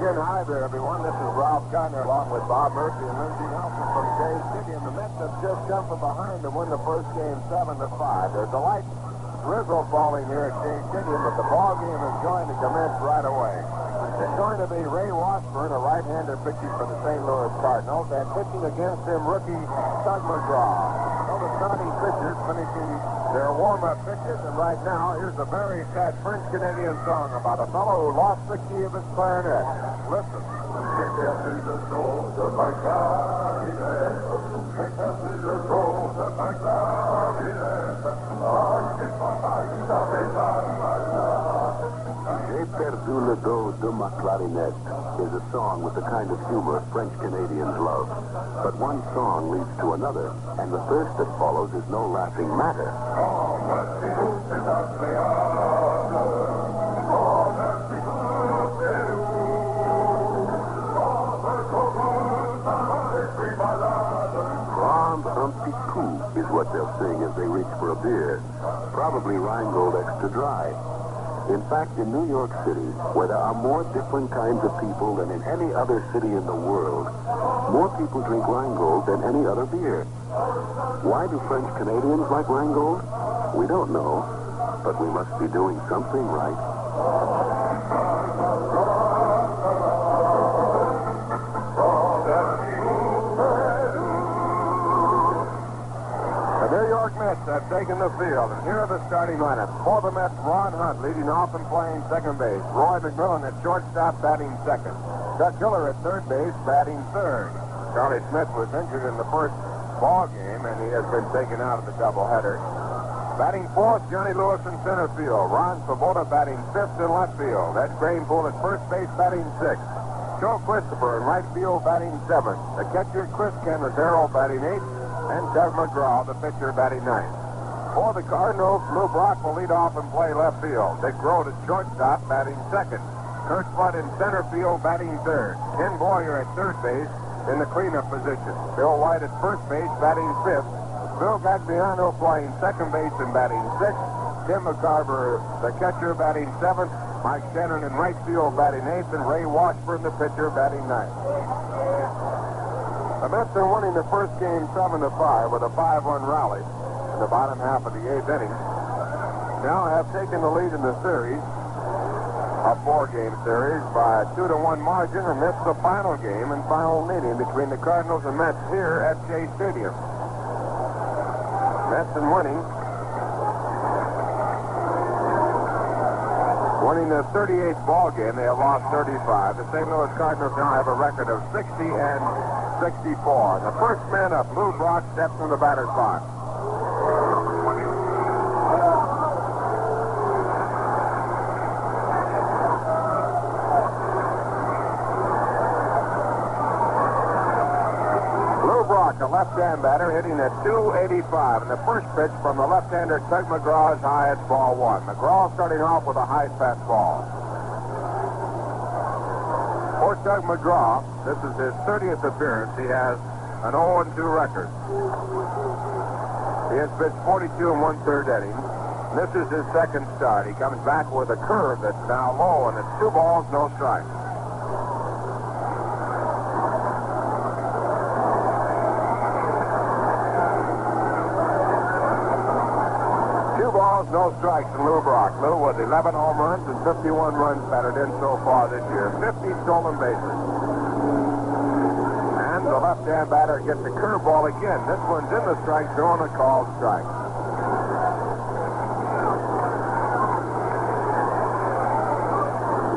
again. Hi there, everyone. This is Ralph Kiner along with Bob Murphy and Lindsey Nelson from Jay City. And the Mets have just come from behind to win the first game 7 to 5. There's a light drizzle falling here at Shea Stadium, but the ball game is going to commence right away. It's going to be Ray Washburn, a right-hander pitching for the St. Louis Cardinals, and pitching against him rookie Tug McGraw. The starting pitchers finishing their warm-up pitches, and right now, here's a very sad French-Canadian song about a fellow who lost the key of his clarinet. Listen. J'ai perdu le dos de ma clarinette is a song with the kind of humor French Canadians love. But one song leads to another, and the thirst that follows is no laughing matter. Is what they'll sing as they reach for a beer. Probably Rheingold Extra Dry. In fact, in New York City, where there are more different kinds of people than in any other city in the world, more people drink Rheingold than any other beer. Why do French Canadians like Rheingold? We don't know, but we must be doing something right. New York Mets have taken the field, and here are the starting lineup. For the Mets, Ron Hunt leading off and playing second base. Roy McMillan at shortstop batting second. Chuck Hiller at third base batting third. Charlie Smith was injured in the first ball game, and he has been taken out of the doubleheader. Batting fourth, Johnny Lewis in center field. Ron Swoboda batting fifth in left field. Ed Kranepool at first base batting sixth. Joe Christopher in right field batting seventh. The catcher, Chris Cannizzaro, batting eighth. And Tug McGraw, the pitcher, batting ninth. For the Cardinals, Lou Brock will lead off and play left field. Dick Groat at shortstop, batting second. Curt Flood in center field, batting third. Ken Boyer at third base in the cleanup position. Bill White at first base, batting fifth. Bill Gagliano playing second base and batting sixth. Tim McCarver, the catcher, batting seventh. Mike Shannon in right field, batting eighth. And Ray Washburn, the pitcher, batting ninth. The Mets are winning the first game 7 to 5 with a 5-1 rally in the bottom half of the eighth inning. Now have taken the lead in the series, a four-game series, by a 2 to 1 margin, and this is the final game and final meeting between the Cardinals and Mets here at Shea Stadium. Mets in winning. Winning the 38th ball game, they have lost 35. The St. Louis Cardinals now have a record of 60 and 64. The first man up, Lou Brock, steps from the batter's box. A left-hand batter, hitting at 285. And the first pitch from the left-hander, Tug McGraw, is high. It's ball one. McGraw starting off with a high fastball. For Tug McGraw, this is his 30th appearance. He has an 0-2 record. He has pitched 42 and one-third innings. This is his second start. He comes back with a curve that's now low, and it's two balls, no strikes. Two balls, no strikes in Lou Brock. Lou with 11 home runs and 51 runs batted in so far this year. 50 stolen bases. And the left-hand batter gets the curveball again. This one's in the strike zone, a called strike.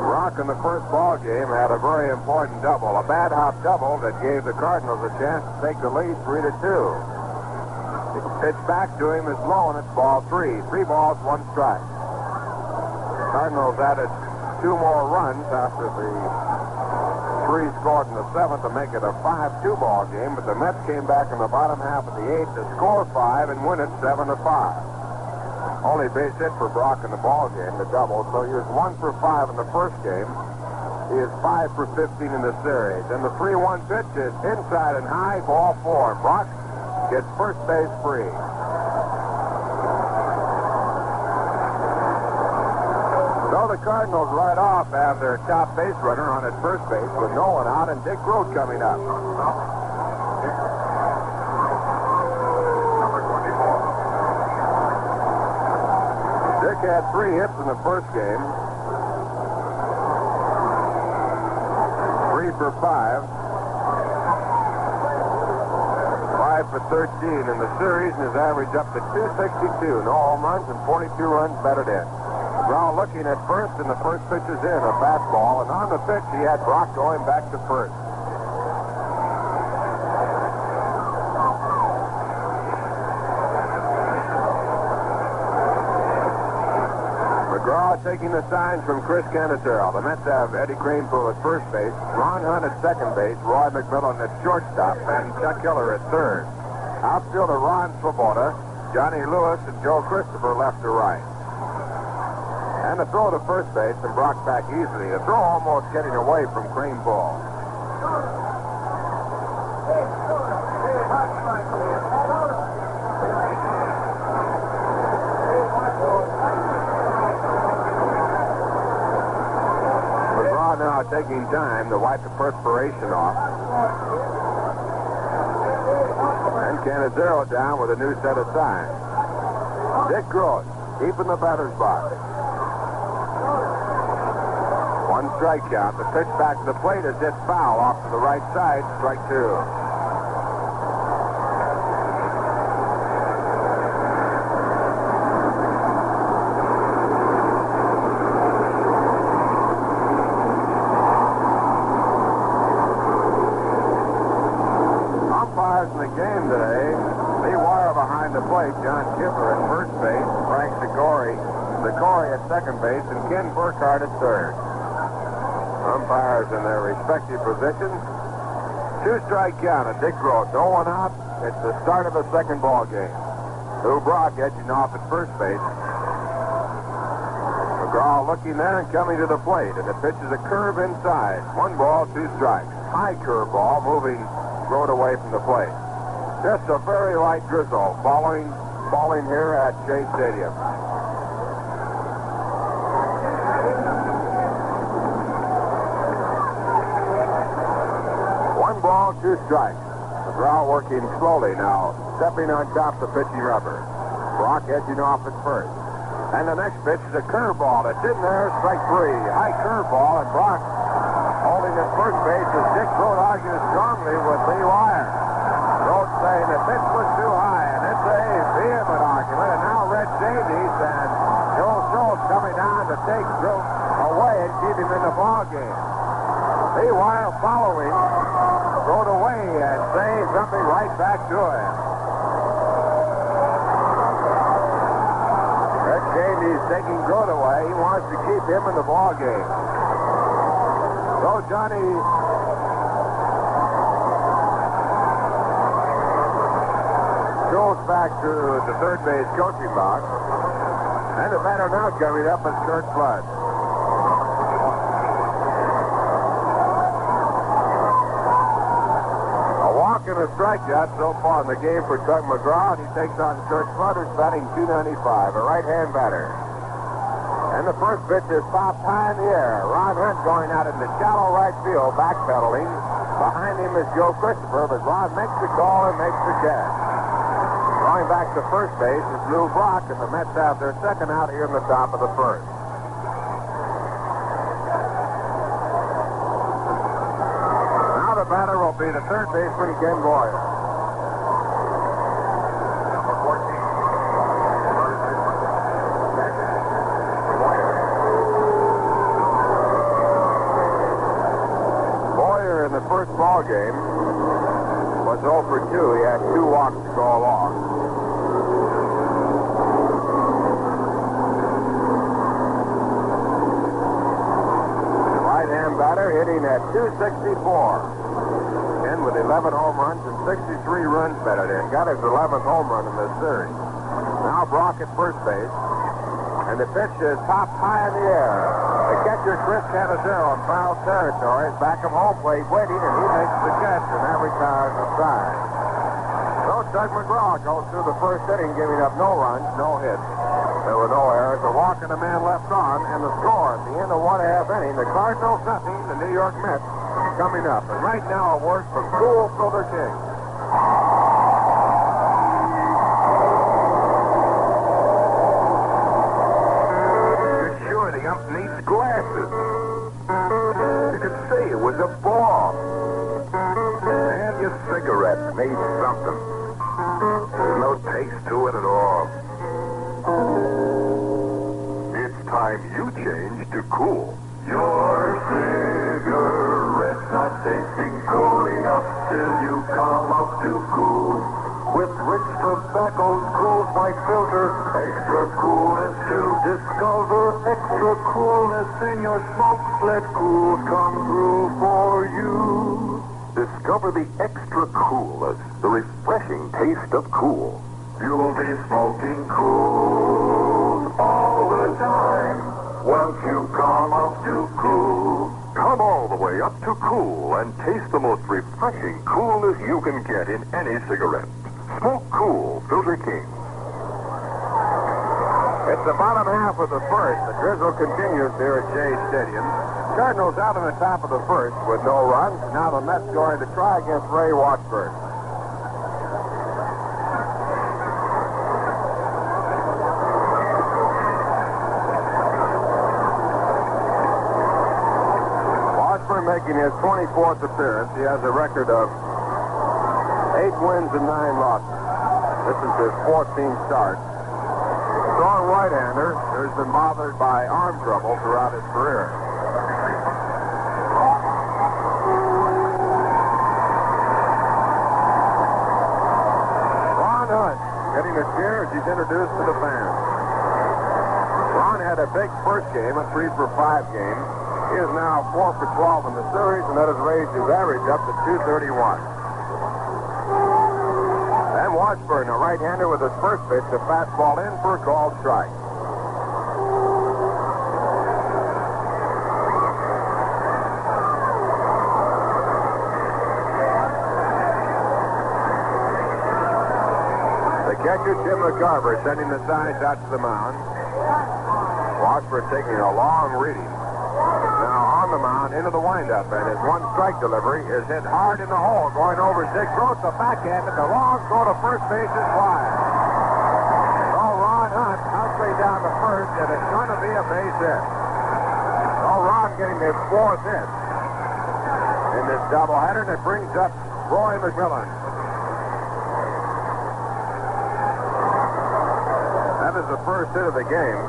Brock in the first ball game had a very important double, a bad hop double that gave the Cardinals a chance to take the lead three to two. Pitch back to him is low, and it's ball three. Three balls, one strike. Cardinals added two more runs after the three scored in the seventh to make it a 5-2 ball game, but the Mets came back in the bottom half of the eighth to score five and win it 7 to 5. Only base hit for Brock in the ball game, the double, so he was one for five in the first game. He is five for 15 in the series. And the 3-1 pitch is inside and high, ball four. Brock gets first base free. So the Cardinals right off have their top base runner on at first base with no one out and Dick Groat coming up. Dick had three hits in the first game. Three for five. Five for 13 in the series and his average up to 262. No home runs and 42 runs batted in. McGraw looking at first and the first pitch is in, a fastball. And on the pitch, he had Brock going back to first. McGraw taking the signs from Chris Cannizzaro. The Mets have Eddie Kranepool at first base, Ron Hunt at second base, Roy McMillan at shortstop, and Chuck Hiller at third. Outfielder Ron Swoboda, Johnny Lewis, and Joe Christopher left to right. And a throw to first base, and Brock back easily. The throw almost getting away from Kranepool. McGraw now taking time to wipe the perspiration off. And Cannizzaro down with a new set of signs. Dick Groat keeping the batter's box. One strike count. The pitch back to the plate is hit foul off to the right side. Strike two. Umpires in the game today. Lee Weyer behind the plate. John Kibler at first base. Frank Secory, Secory at second base, and Ken Burkhart at third. Umpires in their respective positions. Two strike count Dick Groat. No one out. It's the start of the second ball game. Lou Brock edging off at first base. McGraw looking there and coming to the plate, and the pitch is a curve inside. One ball, two strikes. High curve ball moving Groat away from the plate. Just a very light drizzle falling, falling here at Shea Stadium. One two strikes. McGraw working slowly now, stepping on top of the pitching rubber. Brock edging off at first. And the next pitch is a curveball. It's in there, strike three. High curveball, and Brock holding at first base as Dick Groat argues strongly with Lee Weyer. Groat saying the pitch was too high, and it's a vehement argument. And now Red Davies and Joe Schultz coming down to take Groat away and keep him in the ball game. Lee Weyer following Groat away and saying something right back to him. Red Davies taking Groat away. He wants to keep him in the ball game. So Johnny goes back to the third base coaching box. And the batter now coming up is Curt Flood. A walk and a strikeout so far in the game for Tug McGraw. And he takes on Curt Flood, batting 295, a right-hand batter. And the first pitch is popped high in the air. Ron Hunt going out into shallow right field, backpedaling. Behind him is Joe Christopher, but Ron makes the call and makes the catch. Going back to first base is Lou Brock, and the Mets have their second out here in the top of the first. Now the batter will be the third baseman, Ken Boyer. Number 14. Boyer in the first ball game was 0 for 2. He had two walks to go along. Right-hand batter hitting at 264. Ken with 11 home runs and 63 runs batted in. Got his 11th home run in this series. Now Brock at first base. And the pitch is popped high in the air. The catcher, Chris Cannizzaro, in foul territory, back of home plate waiting, and he makes the catch, and that retires the side. Tug McGraw goes through the first inning, giving up no runs, no hits. There were no errors, a walk and a man left on, and the score at the end of one half inning, the Cardinals nothing, the New York Mets coming up. And right now, a word from Kool Silver King. Sure the ump needs glasses. You could see it was a ball. And your cigarette needs something. There's no taste to it at all. It's time you change to Kool. Your cigarette's not tasting cool enough till you come up to Kool. With rich tobacco, Kool's white filter, extra coolness to discover. Extra coolness in your smoke, let cool come through for you. Discover the extra coolness, the refreshing taste of Kool. You'll be smoking Kool all the time. Once you come up to Kool. Come all the way up to Kool and taste the most refreshing coolness you can get in any cigarette. Smoke Kool, Filter King. It's the bottom half of the first. The drizzle continues here at Shea Stadium. Cardinals out on the top of the first with no runs. Now the Mets going to try against Ray Washburn. Washburn making his 24th appearance. He has a record of eight wins and nine losses. This is his 14th start. Strong right-hander who's been bothered by arm trouble throughout his career. Ron Hunt cheer as he's introduced to the fans. Ron had a big first game, a three for five game. He is now four for 12 in the series, and that has raised his average up to 231. Then Washburn, a right-hander with his first pitch, a fastball in for a called strike. The catcher, Tim McCarver, sending the sides out to the mound. Washburn taking a long reading. Now on the mound, into the windup, and his one strike delivery is hit hard in the hole, going over six. Throws the backhand, and the long throw to first base is wide. So Ron Hunt halfway down to first, and it's going to be a base hit. So Ron getting his fourth hit in this doubleheader, and it brings up Roy McMillan. That is the first hit of the game.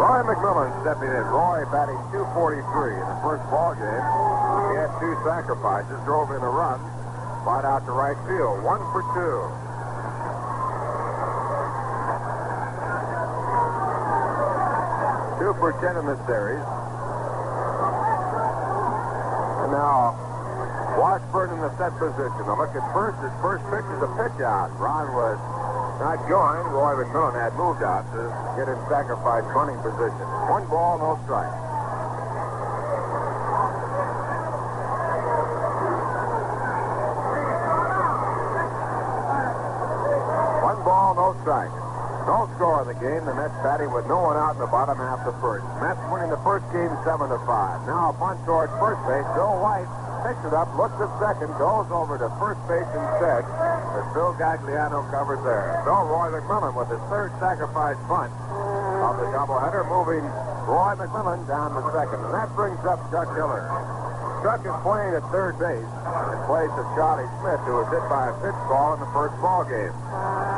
Roy McMillan stepping in. Roy batting 243 in the first ball game. He had two sacrifices, drove in a run, flied out to right field. One for two. Two for ten in the series. Now Washburn in the set position. A look at first. His first pitch is a pitch out. Ron was not going. Roy McMillan had moved out to get in sacrifice running position. One ball, no strike. One ball, no strike. No score in the game. The Mets batting with no one out in the bottom half of the first. Mets winning the first game seven to five. Now a bunt towards first base. Bill White picks it up, looks at second, goes over to first base instead. As Bill Gagliano covers there. So Roy McMillan with his third sacrifice bunt of the doubleheader, moving Roy McMillan down to second. And that brings up Chuck Hiller. Chuck is playing at third base in place of Charlie Smith, who was hit by a pitch ball in the first ball game.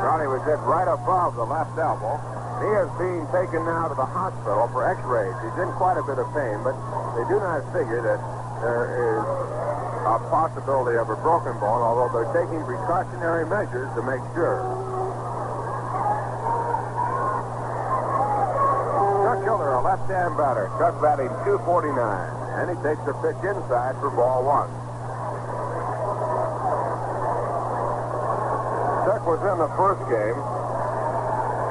Charlie was hit right above the left elbow. He is being taken now to the hospital for x-rays. He's in quite a bit of pain, but they do not figure that there is a possibility of a broken bone, although they're taking precautionary measures to make sure. Chuck Hiller, a left-hand batter. Chuck batting 249. And he takes the pitch inside for ball one. Chuck was in the first game.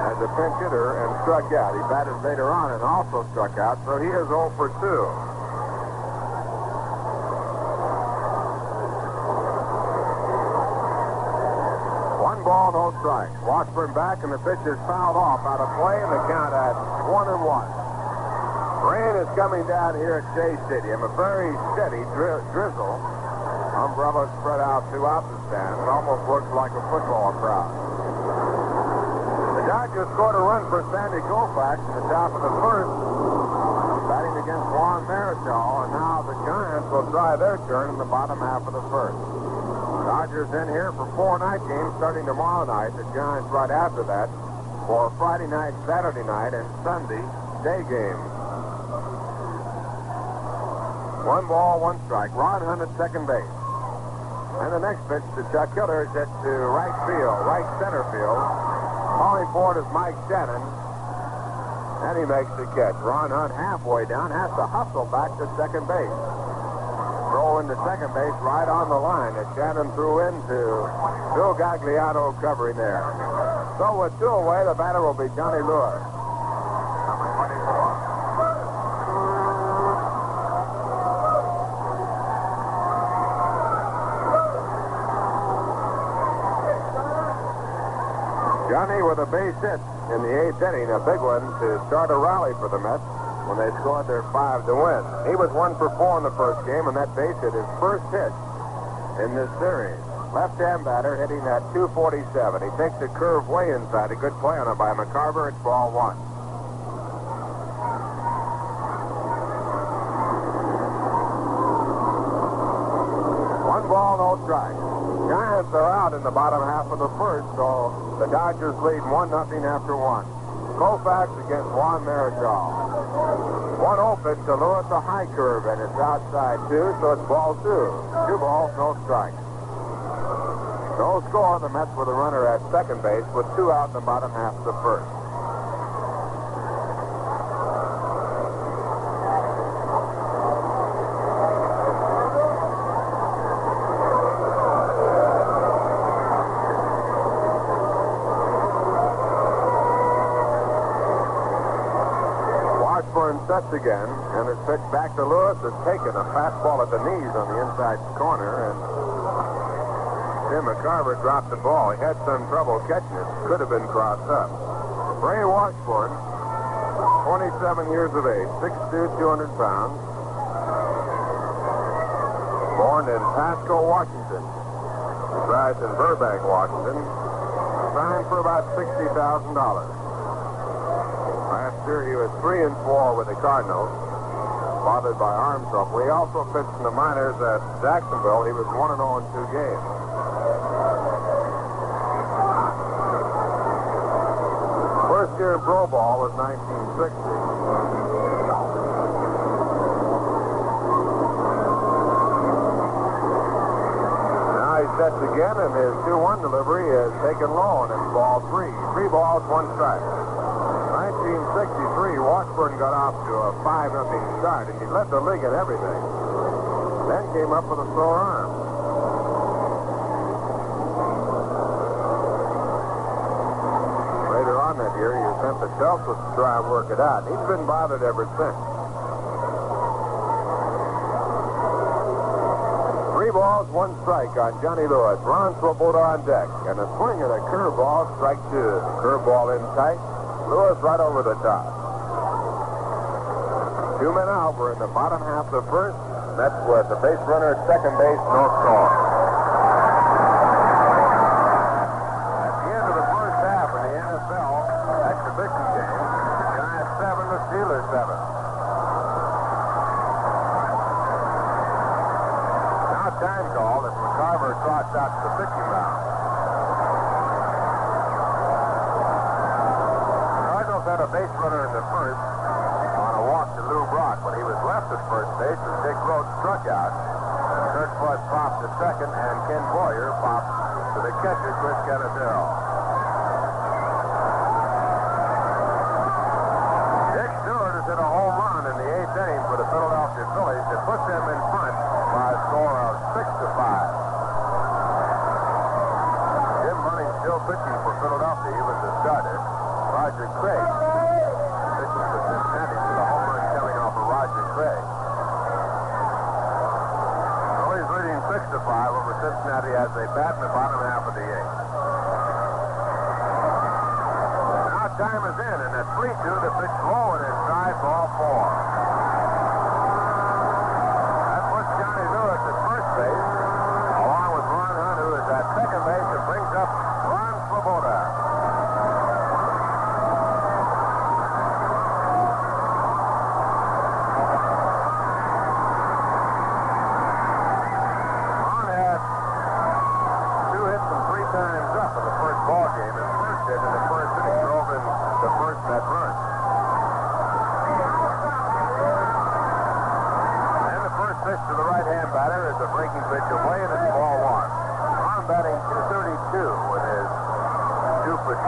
As a pinch hitter and struck out. He batted later on and also struck out, so he is 0 for 2. One ball, no strikes. Washburn back, and the pitch is fouled off out of play, and the count at one and one. Rain is coming down here at Shea Stadium, a very steady dri- drizzle. Umbrellas spread out throughout the stand. It almost looks like a football crowd. The Dodgers scored a run for Sandy Koufax in the top of the first, batting against Juan Marichal, and now the Giants will try their turn in the bottom half of the first. Dodgers in here for four night games starting tomorrow night. The Giants right after that for Friday night, Saturday night, and Sunday day games. One ball, one strike. Ron Hunt at second base. And the next pitch to Chuck Hiller is hit to right field, right center field. Calling for it is Mike Shannon. And he makes the catch. Ron Hunt halfway down has to hustle back to second base throw into second base right on the line that Shannon threw into Bill Gagliano covering there. So with two away, the batter will be Johnny Lewis. Johnny with a base hit in the eighth inning, a big one to start a rally for the Mets when they scored their five to win. He was one for four in the first game, and that base hit his first hit in this series. Left-hand batter hitting at 247. He takes the curve way inside. A good play on it by McCarver. It's ball one. One ball, no strike. Giants are out in the bottom half of the first, so the Dodgers lead one nothing after one. Koufax against Juan Marichal. One open to Lewis a high curve, and it's outside two, so it's ball two. Two balls, no strikes. No score. The Mets with a runner at second base with two out in the bottom half of the first. Sets again, and it's pitched back to Lewis. It's taken a fastball at the knees on the inside corner, and Tim McCarver dropped the ball. He had some trouble catching it. Could have been crossed up. Ray Washburn, 27 years of age, 6'2", 200 pounds. Born in Pasco, Washington. Resides in Burbank, Washington. Signed for about $60,000 year he was three and four with the Cardinals, bothered by arm trouble. He also pitched in the minors at Jacksonville. He was one and zero in two games. First year pro ball was 1960. Now he sets again, and his 2-1 delivery is taken low, and it's ball three. Three balls, one strike. 1963, Washburn got off to a 5 nothing start, and he led the league at everything. Then came up with a sore arm. Later on that year, he was sent to Chelsea to try and work it out. He's been bothered ever since. Three balls, one strike on Johnny Lewis. Ron Swoboda on deck. And a swing at a curveball, strike two. Curveball in tight. Lewis right over the top. Two men out. We're in the bottom half of the first. That's with the base runner at second base, no score. the bottom half of the eighth. Now time is in, and at 3-2, the pitch low, and it's drive ball four.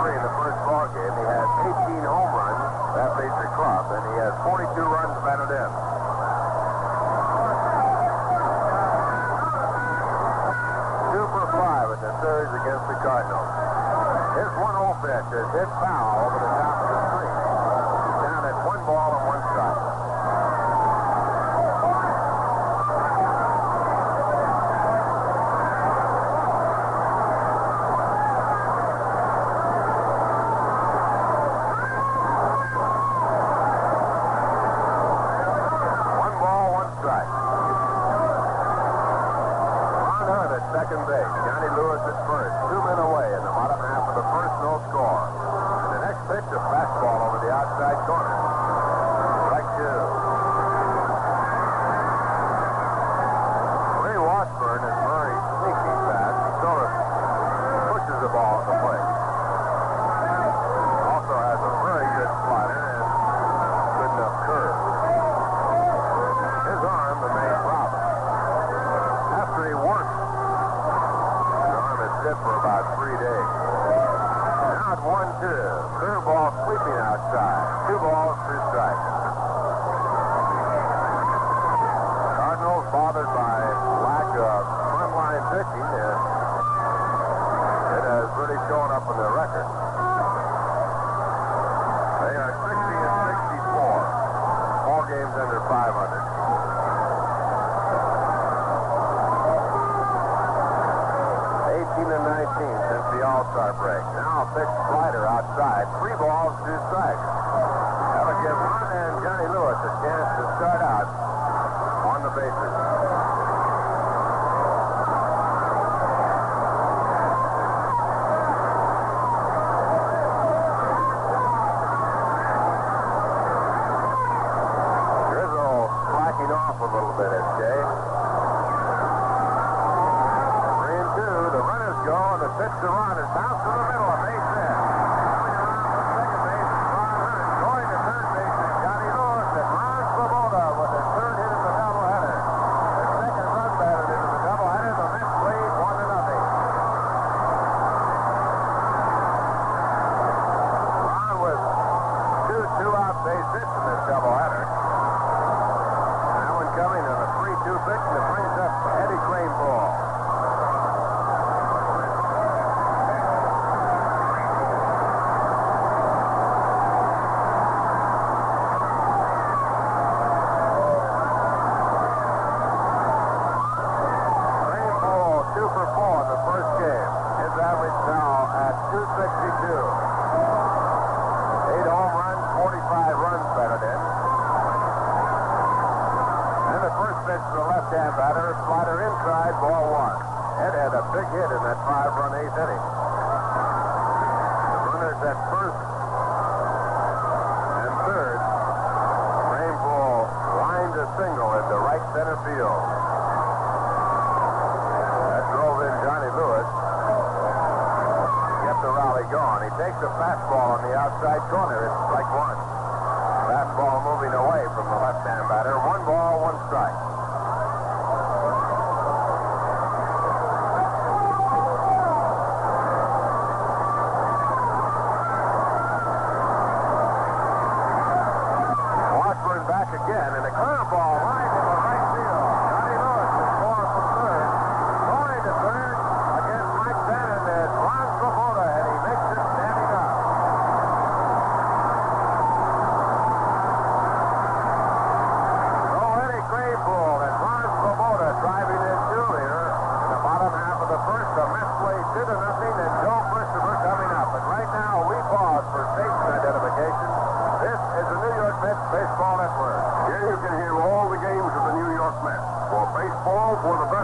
In the first ball game. He has 18 home runs. That leads the club, and he has 42 runs batted in. Two for five in the series against the Cardinals. His one offense is hit foul over the top of the screen. He's down at one ball and one strike.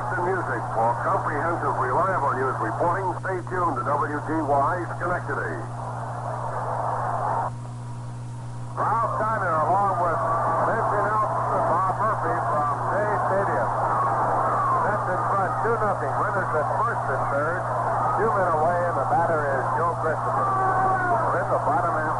Boston Music for comprehensive, reliable news reporting. Stay tuned to WGY Schenectady. Ralph along with Vincent and Bob Murphy from in front 2 nothing. At first and third. Two men away, and the batter is Joe Christopher. In the bottom.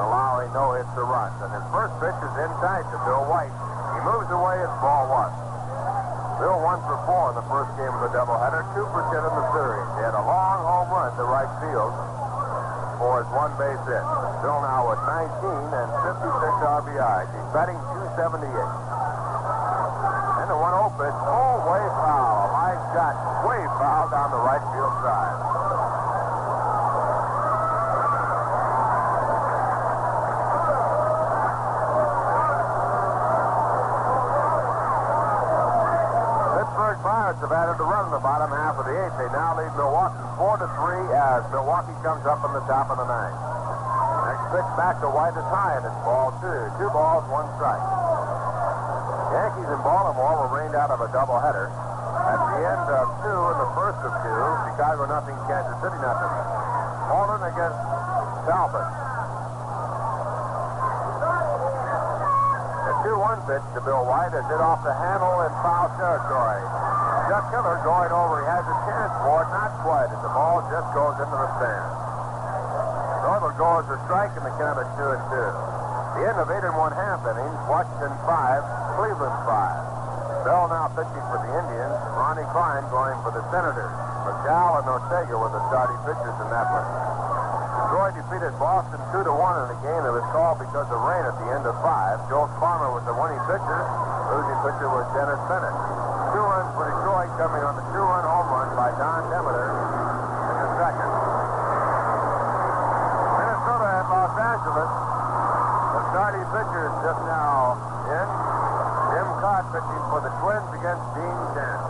allowing no hits or runs. And his first pitch is inside to Bill White. He moves away. It's ball one. Bill one for four in the first game of the doubleheader, two for ten in the series. He had a long home run to right field for his one base hit. Bill now with 19 and 56 RBIs. He's batting 278. And the one open, oh, way foul. high shot, way foul down the right field side. Have added a run in the bottom half of the eighth. They now lead Milwaukee 4 to 3 as Milwaukee comes up in the top of the ninth. Next pitch back to White is high, and it's ball two. Two balls, one strike. Yankees in Baltimore were rained out of a doubleheader. At the end of two and the first of two, Chicago nothing, Kansas City nothing. Horlen against Talbot. The 2-1 pitch to Bill White is hit off the handle in foul territory. Chuck Hiller going over. He has a chance for it, not quite, as the ball just goes into the stands. So it'll go as a strike in the count of 2 and 2. The end of 8 and 1 half innings, Washington 5, Cleveland 5. Bell now pitching for the Indians. Ronnie Kline going for the Senators. McCall and Ortega were the starting pitchers in that one. Detroit defeated Boston 2 to 1 in a game that was called because of rain at the end of 5. Joe Sparma was the winning pitcher. Losing pitcher was Dennis Bennett. Two runs for Detroit coming on the two-run home run by Don Demeter in the second. Minnesota at Los Angeles. The starting pitcher is just now in. Jim Kaat pitching for the Twins against Dean Kent.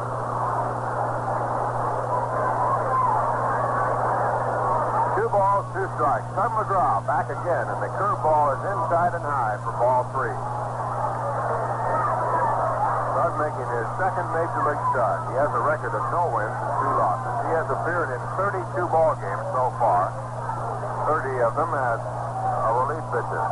Two balls, two strikes. Tug McGraw back again, and the curveball is inside and high for ball three. Making his second major league start. He has a record of no wins and two losses. He has appeared in 32 ball games so far, 30 of them as a relief pitcher.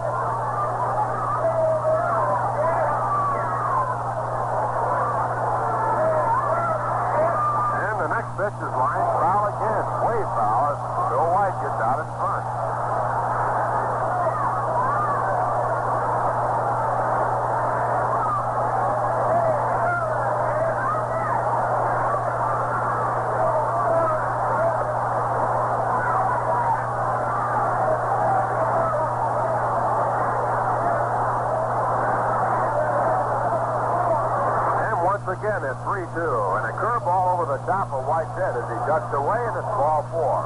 And the next pitch is line foul again. Way foul Bill White gets out in front. And again, it's 3-2. And a curveball over the top of White's head as he ducks away, and it's ball four.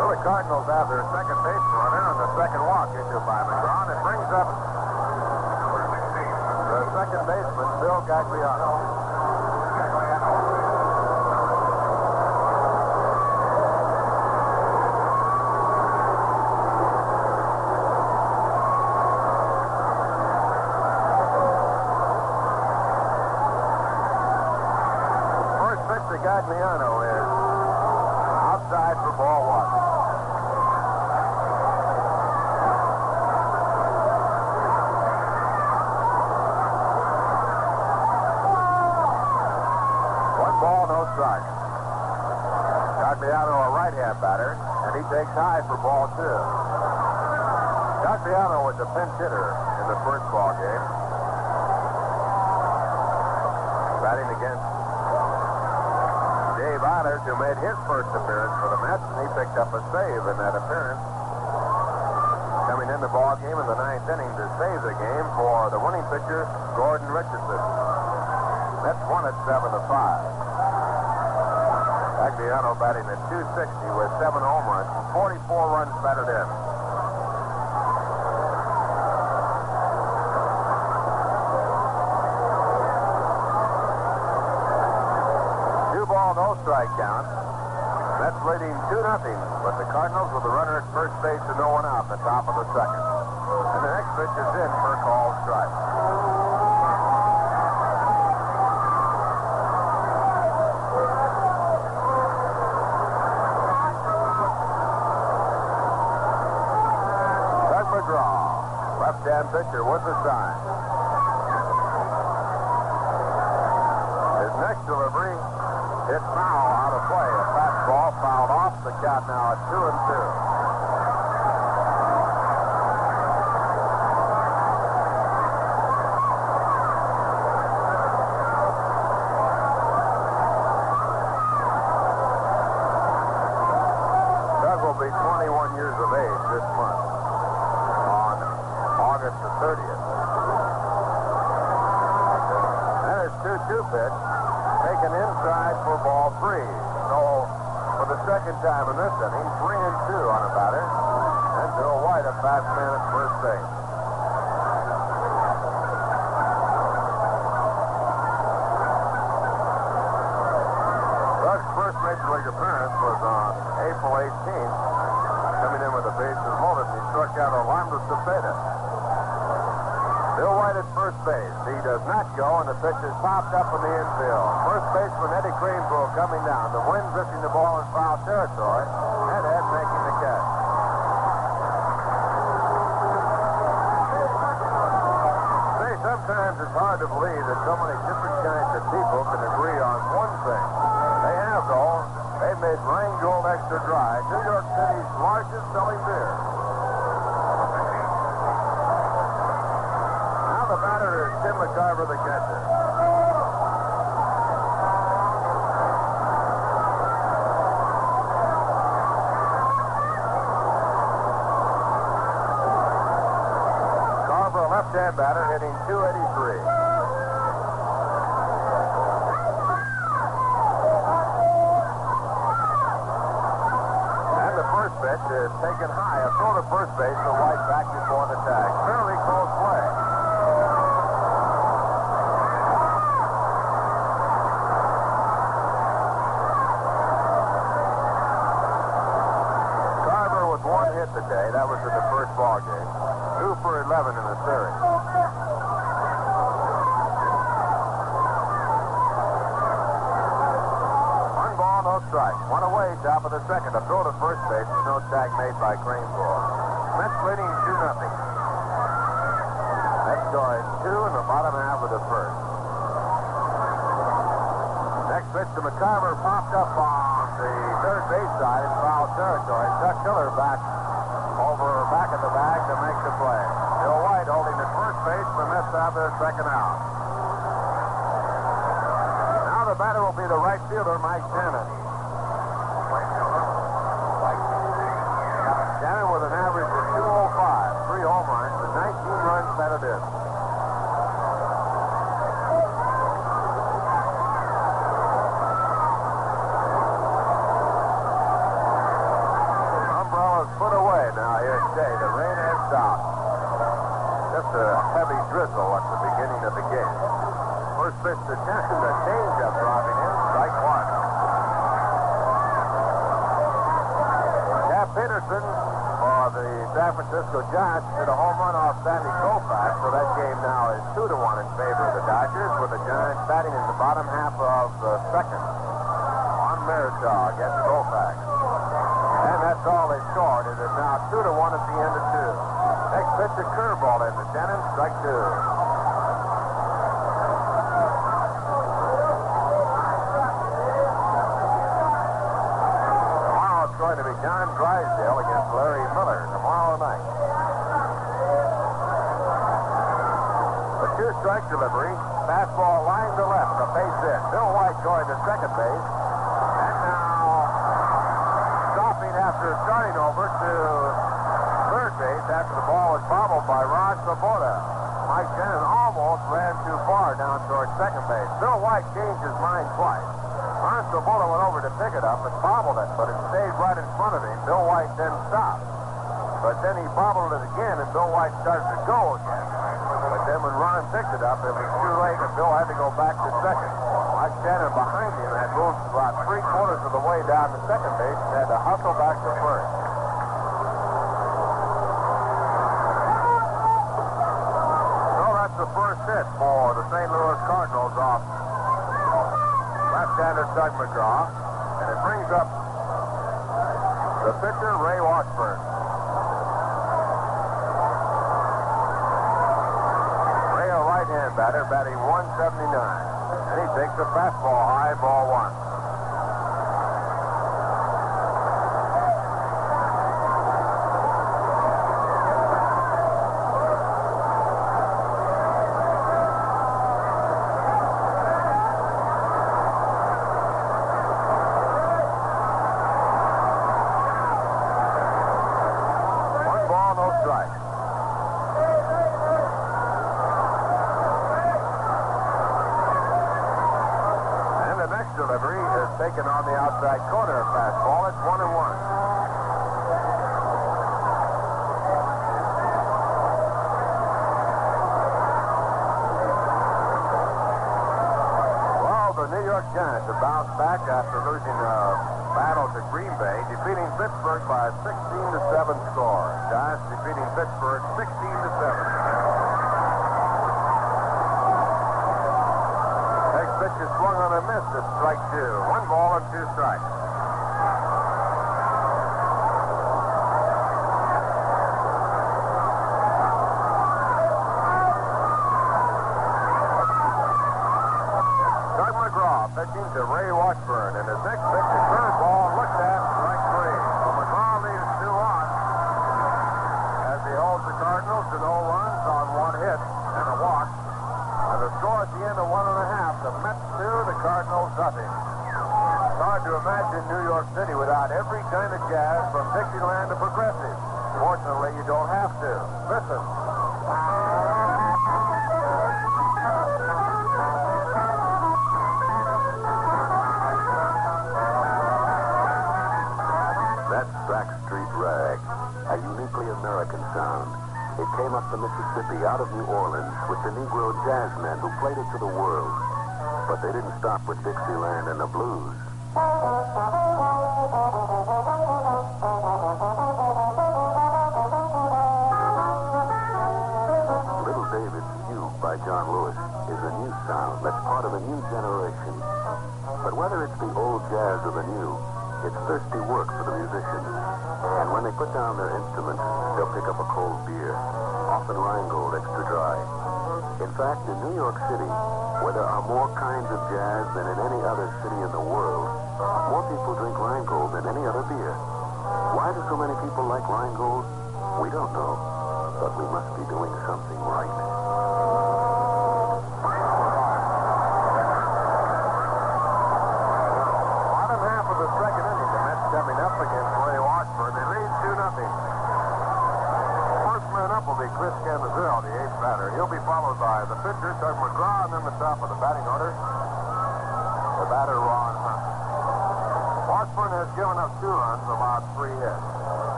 Well, the Cardinals have their second base runner on the second walk issued by McGraw, and it brings up the second baseman, Phil Gagliano. First pitch to Gagliano is outside for ball one. One ball, no strike. Gagliano, a right-hand batter, and he takes high for ball two. Gagliano was a pinch hitter in the first ball game. Batting against Dave Eilers, who made his first appearance for the Mets, and he picked up a save in that appearance. Coming in the ball game in the ninth inning to save the game for the winning pitcher, Gordon Richardson. Mets won at seven to five. Gagliano batting at 260 with seven home runs, 44 runs batted in. Two ball, no strike count. Mets leading 2 nothing, but the Cardinals with the runner at first base and no one out at the top of the second. And the next pitch is in for a called strike. Tug McGraw, left-hand pitcher with the sign. His next delivery foul out of play. A fastball fouled off the count now at two and two.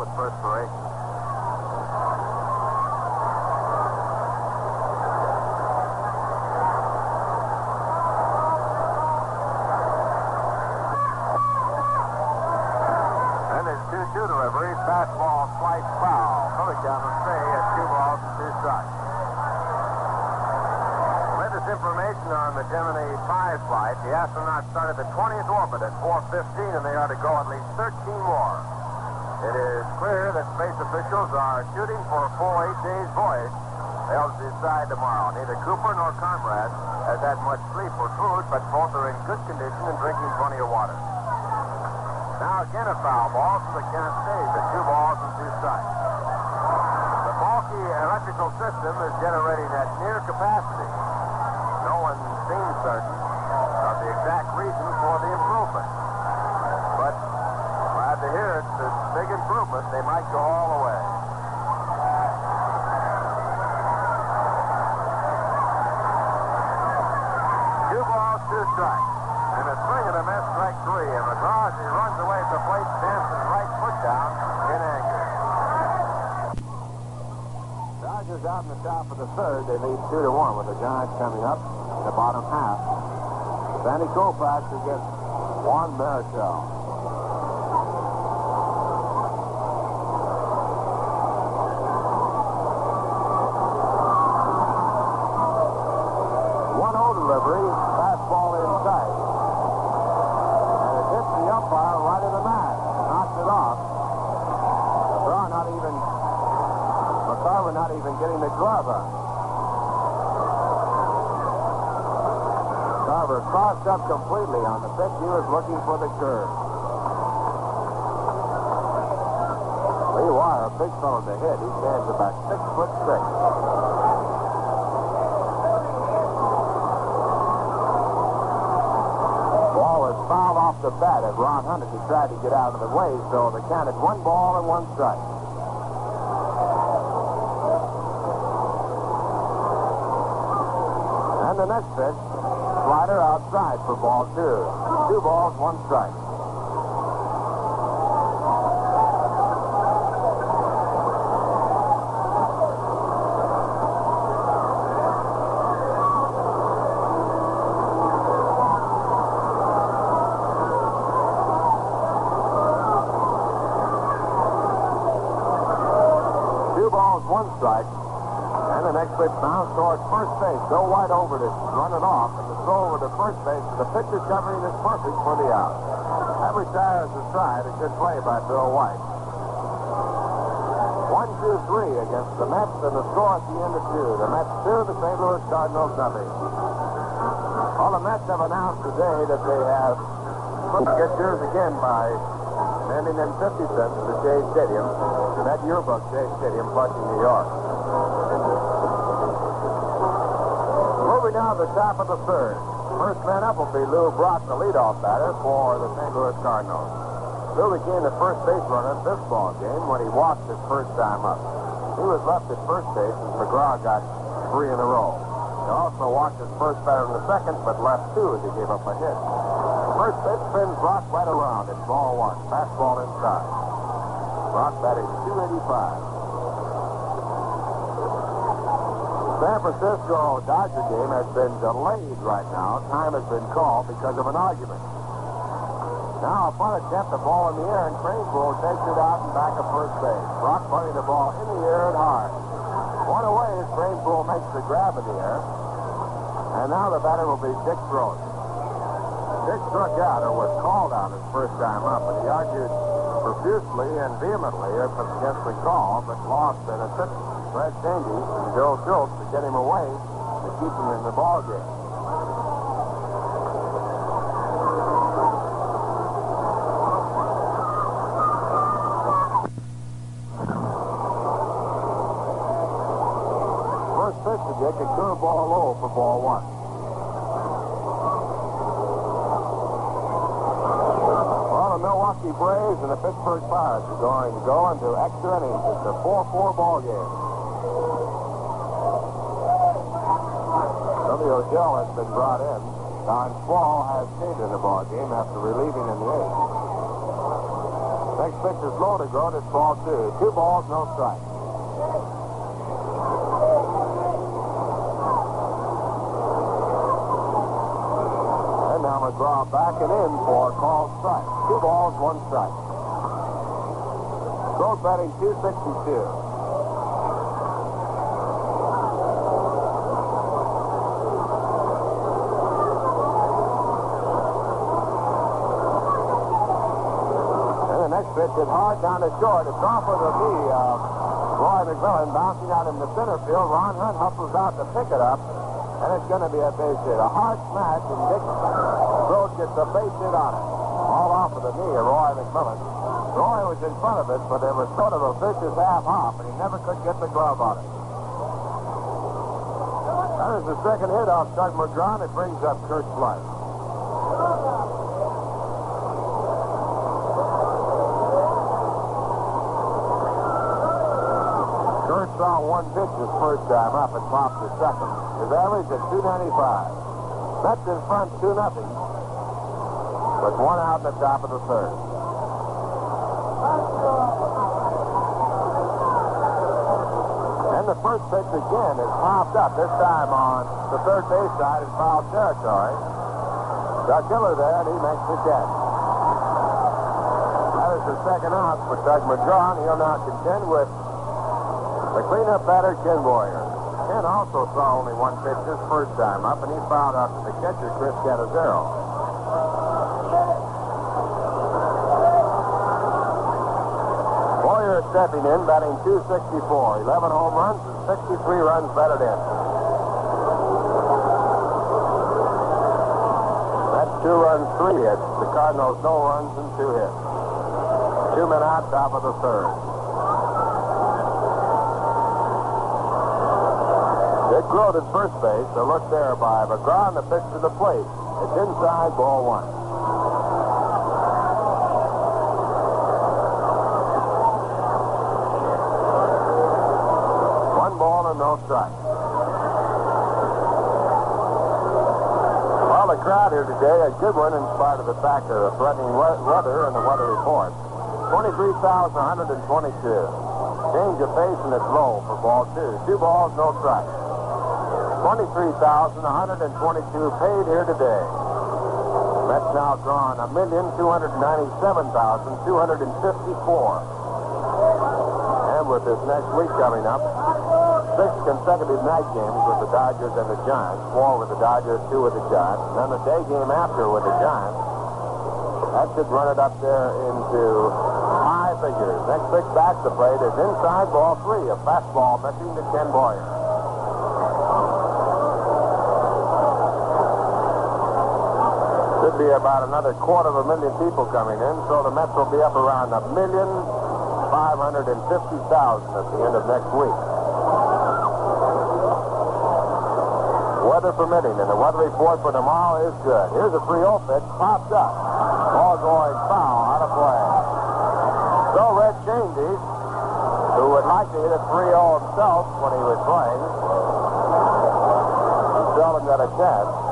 with perspiration. And his two-two delivery, fastball, slight foul. Coming down the stay at two balls and two strikes. Latest information on the Gemini 5 flight. The astronauts started the 20th orbit at 4.15, and they are to go at least 13 more. It is clear that space officials are shooting for a full eight days voyage. They'll decide tomorrow. Neither Cooper nor Conrad has had much sleep or food, but both are in good condition and drinking plenty of water. Now again a foul ball, they can't stage at two balls and two strikes. The bulky electrical system is generating at near capacity. No one seems certain of the exact reason for the improvement. To hear it's a big improvement. They might go all the way. Two balls, two strikes. And a swing and a miss, strike three. And McGraw, as he runs away at the plate, stamps his right foot down in anger. Dodgers out in the top of the third. They lead two to one with the Giants coming up in the bottom half. Sandy Koufax against Juan Marichal. One Delivery, fastball inside. And it hits the umpire right in the mat. Knocks it off. McGraw not even McCarver not even getting the glove up. Carver crossed up completely on the pitch. He was looking for the curve. Lee Weyer, a big fellow to hit. He stands about six foot six. Ball was off the bat at Ron Hunt as he tried to get out of the way, so they counted one ball and one strike. And the next pitch, slider outside for ball two. Two balls, one strike. Two balls, one strike. And the next pitch bounced towards first base. Go wide over to run it off. And the throw over to first base. The pitcher's covering is perfect for the out. That retires the stride. A good play by Bill White. One, two, three against the Mets, and the score at the end of two. The Mets two, the St. Louis Cardinals nothing. Well, the Mets have announced today that they have get yours again by sending in 50 cents to Shea Stadium, that yearbook Shea Stadium, Flushing, New York. Moving now to the top of the third. First man up will be Lou Brock, the leadoff batter for the St. Louis Cardinals. Lou became the first base runner this ball game when he walked his first time up. He was left at first base as McGraw got three in a row. He also walked his first batter in the second, but left two as he gave up a hit. First pitch spins Brock right around. It's ball one. Fastball inside. Brock batting 285. San Francisco Dodger game has been delayed right now. Time has been called because of an argument. Now, a upon attempt, the ball in the air, and Kranepool takes it out and back of first base. Brock punting the ball in the air and hard. One away as Kranepool makes the grab in the air. And now the batter will be Dick Groat. Dick struck out or was called out his first time up, and he argued profusely and vehemently against the call, but lost an assist Fred Schoendienst and Joe Schultz to get him away to keep him in the ball game. First pitch to Dick, curveball low for ball one. Well, the Milwaukee Braves and the Pittsburgh Pirates are going to go into extra innings. It's a 4-4 ball game. Billy O'Dell has been brought in. Don Schwall has stayed in the ball game after relieving in the eighth. Next pitch is low to go. It's ball two. Two balls, no strikes. Draw back and in for call strike. Two balls, one strike. Both batting 262. pitch is hard down to short. It's off of the knee of Roy McMillan bouncing out in the center field. Ron Hunt hustles out to pick it up and it's going to be a base hit. A hard smash, and Dick Groat gets a base hit on it. All off of the knee of Roy McMillan. Roy was in front of it, but there was sort of a vicious half hop, and he never could get the glove on it. That is the second hit off Tug McGraw. It brings up Curt Flood. One pitch his first time up and popped the second. His average at 295. Mets in front 2 nothing. With one out in the top of the third. And the first pitch again is popped up, this time on the third base side in foul territory. Doug Hiller there, and he makes the catch. That is the second out for Tug McGraw, and he'll now contend with the cleanup batter, Ken Boyer. Ken also saw only one pitch his first time up, and he fouled out to the catcher, Chris Cannizzaro. Boyer stepping in, batting 264, 11 home runs and 63 runs batted in. That's two runs, three hits. The Cardinals no runs and two hits. Two men out, top of the third. Dick Groat at first base. A look there by McGraw the pitch to the plate. It's inside, ball one. One ball and no strike. Well, the crowd here today, a good one in spite of the factor of the threatening weather and the weather report. 23,122. Change of pace and it's low for ball two. Two balls, no strikes. 23,122 paid here today. Mets now drawn 1,297,254. And with this next week coming up, six consecutive night games with the Dodgers and the Giants. Four with the Dodgers, two with the Giants. And then the day game after with the Giants. That should run it up there into high figures. Next pitch back to plate is inside ball three, a fastball missing to Ken Boyer. Be about another quarter of a million people coming in, so the Mets will be up around a million five hundred and fifty thousand at the end of next week. Weather permitting, and the weather report for tomorrow is good. Here's a 3-0 pitch, popped up. Ball going foul, out of play. So Red Schoendienst, who would like to hit a 3-0 himself when he was playing, he seldom got a chance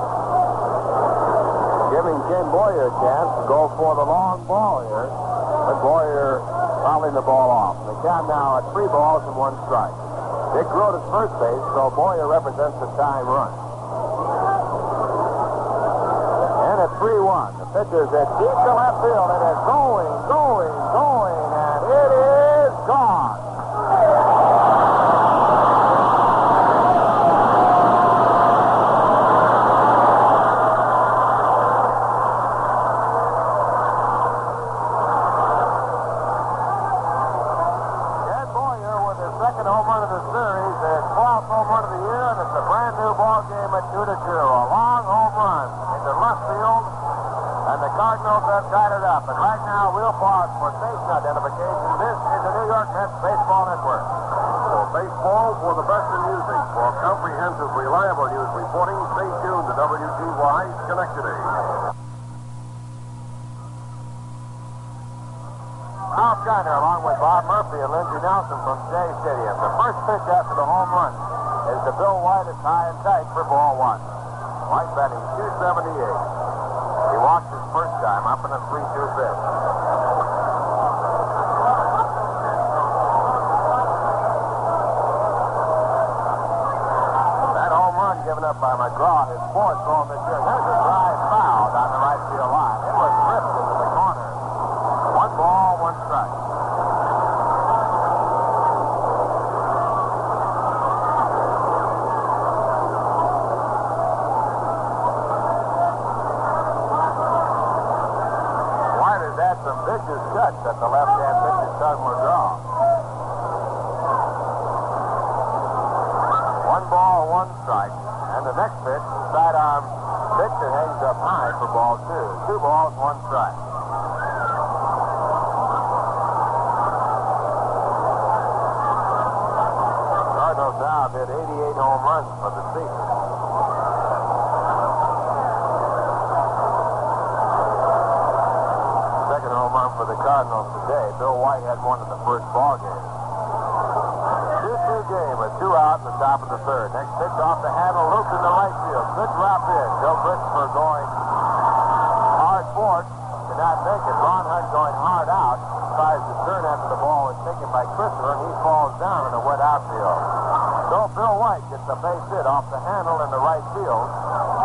giving Ken Boyer a chance to go for the long ball here. But Boyer fouling the ball off. The count now at three balls and one strike. Dick Groat is first base, so Boyer represents the time run. And at 3-1, the pitcher's at deep to left field. It is going, going, going, and it is gone. Ken Boyer with his second home run of the series, his 12th home run of the year, and it's a brand new ball game at 2 to 2. A long home run into left field, and the Cardinals have tied it up. And right now, we'll pause for station identification. This is the New York Mets Baseball Network. For baseball, for the best in music, for comprehensive, reliable news reporting, stay tuned to WGY Schenectady. Ralph Kiner along with Bob Murphy and Lindsey Nelson from Shea Stadium. The first pitch after the home run is to Bill White. It's high and tight for ball one. White batting 278. He walked his first time up in a 3-2 pitch. That home run given up by McGraw, his fourth thrown this year. There's a drive foul down the right field line. It was ripped into the corner. One ball, one strike. White has had some vicious cuts at the left-hand Tug McGraw. One ball, one strike. And the next pitch, sidearm pitch that hangs up high for ball two. Two balls, one strike. Cardinals now have hit 88 home runs for the season. Second home run for the Cardinals today. Bill White had one in the first ball game. 2-2 game with two out in the top of the third. Next pitch off the handle, looped in the right field. Good drop in. Joe Christopher going hard for it. Cannot make it. Ron Hunt going hard out. Tries to turn after the ball is taken by Christopher, and he falls down in a wet outfield. So Bill White gets a base hit off the handle in the right field.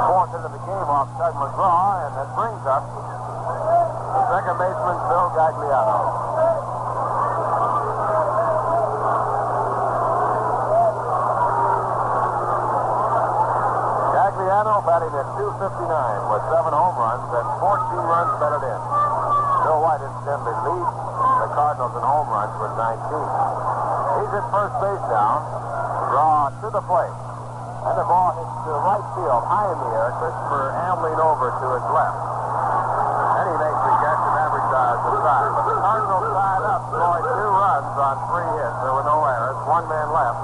Fourth into the game off Tug McGraw, and that brings up the second baseman, Phil Gagliano. Gagliano batting at 259 with seven home runs and 14 runs batted in. Bill White incidentally leads the lead. The Cardinals in home runs with 19. He's at first base now. Draw to the plate. And the ball hits to right field, high in the air. Christopher ambling over to his left. And he makes the catch and average the side. But the Cardinals tied up, scoring two runs on three hits. There were no errors. One man left.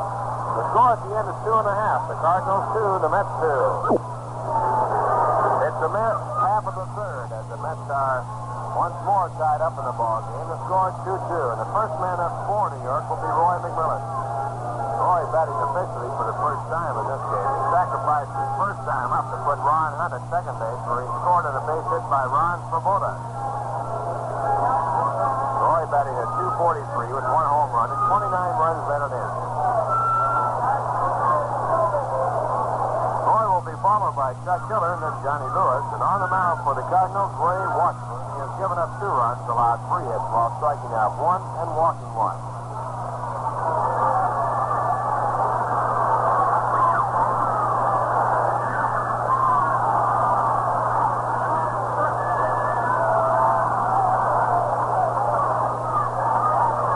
The score at the end is two and a half. The Cardinals two, the Mets two. The Mets half of the third as the Mets are once more tied up in the ball game. The score 2-2. And the first man up for New York will be Roy McMillan. Roy batting officially for the first time in this game. He sacrificed his first time up to put Ron Hunt at second base where he scored on a base hit by Ron Swoboda. Roy batting at 243 with one home run and 29 runs batted in. Roy will be followed by Chuck Hiller and then Johnny Lewis. And on the mound for the Cardinals, Ray Washburn. He has given up two runs, allowed three hits while striking out one and walking one.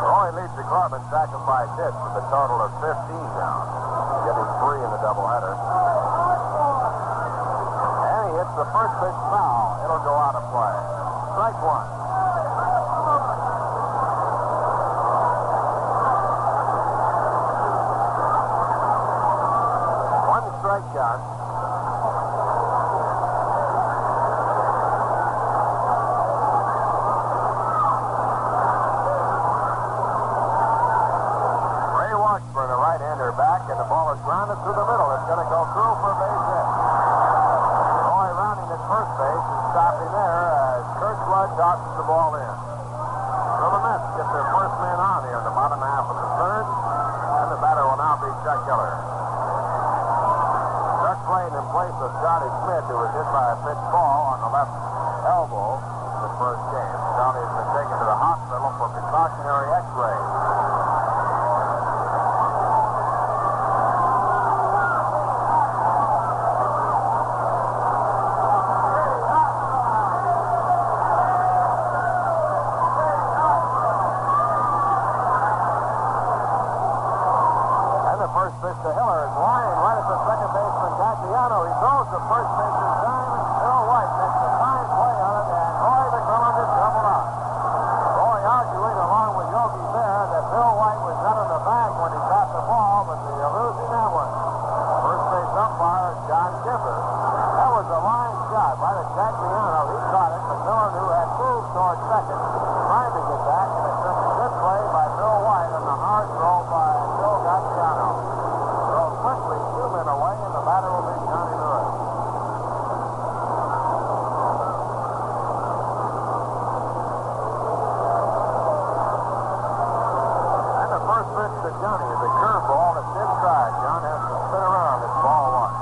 Roy leads the club in sacrifice hits with a total of 15 now, getting three in the doubleheader. Hits the first pitch foul. It'll go out of play. Strike one. One strikeout. Ray Washburn, a right-hander back, and the ball is grounded through the middle. It's going to go through for a base hit. First base and stopping there as Curt Flood tosses the ball in. So the Mets get their first man on here in the bottom half of the third, and the batter will now be Chuck Hiller. Chuck playing in place of Johnny Smith, who was hit by a pitch ball on the left elbow in the first game. Johnny has been taken to the hospital for precautionary x-ray. And the pitch to Hiller is lying right at the second baseman, Gagliano. He throws the first pitch in time, and Bill White makes a fine play on it, and Roy McMillan is doubled up. Roy arguing along with Yogi Berra that Bill White was not in the bag when he caught the ball, but are losing that one. First base umpire, John Kibler. That was a line shot right at Gagliano. He caught it. McMillan, who had moved towards second, trying to get back, and it's a good play by Bill White and the hard throw by Phil Gagliano. So quickly, two men away, and the batter will be Johnny Lewis. And the first pitch to Johnny is a curveball that's inside. John has to spin around. It's ball one.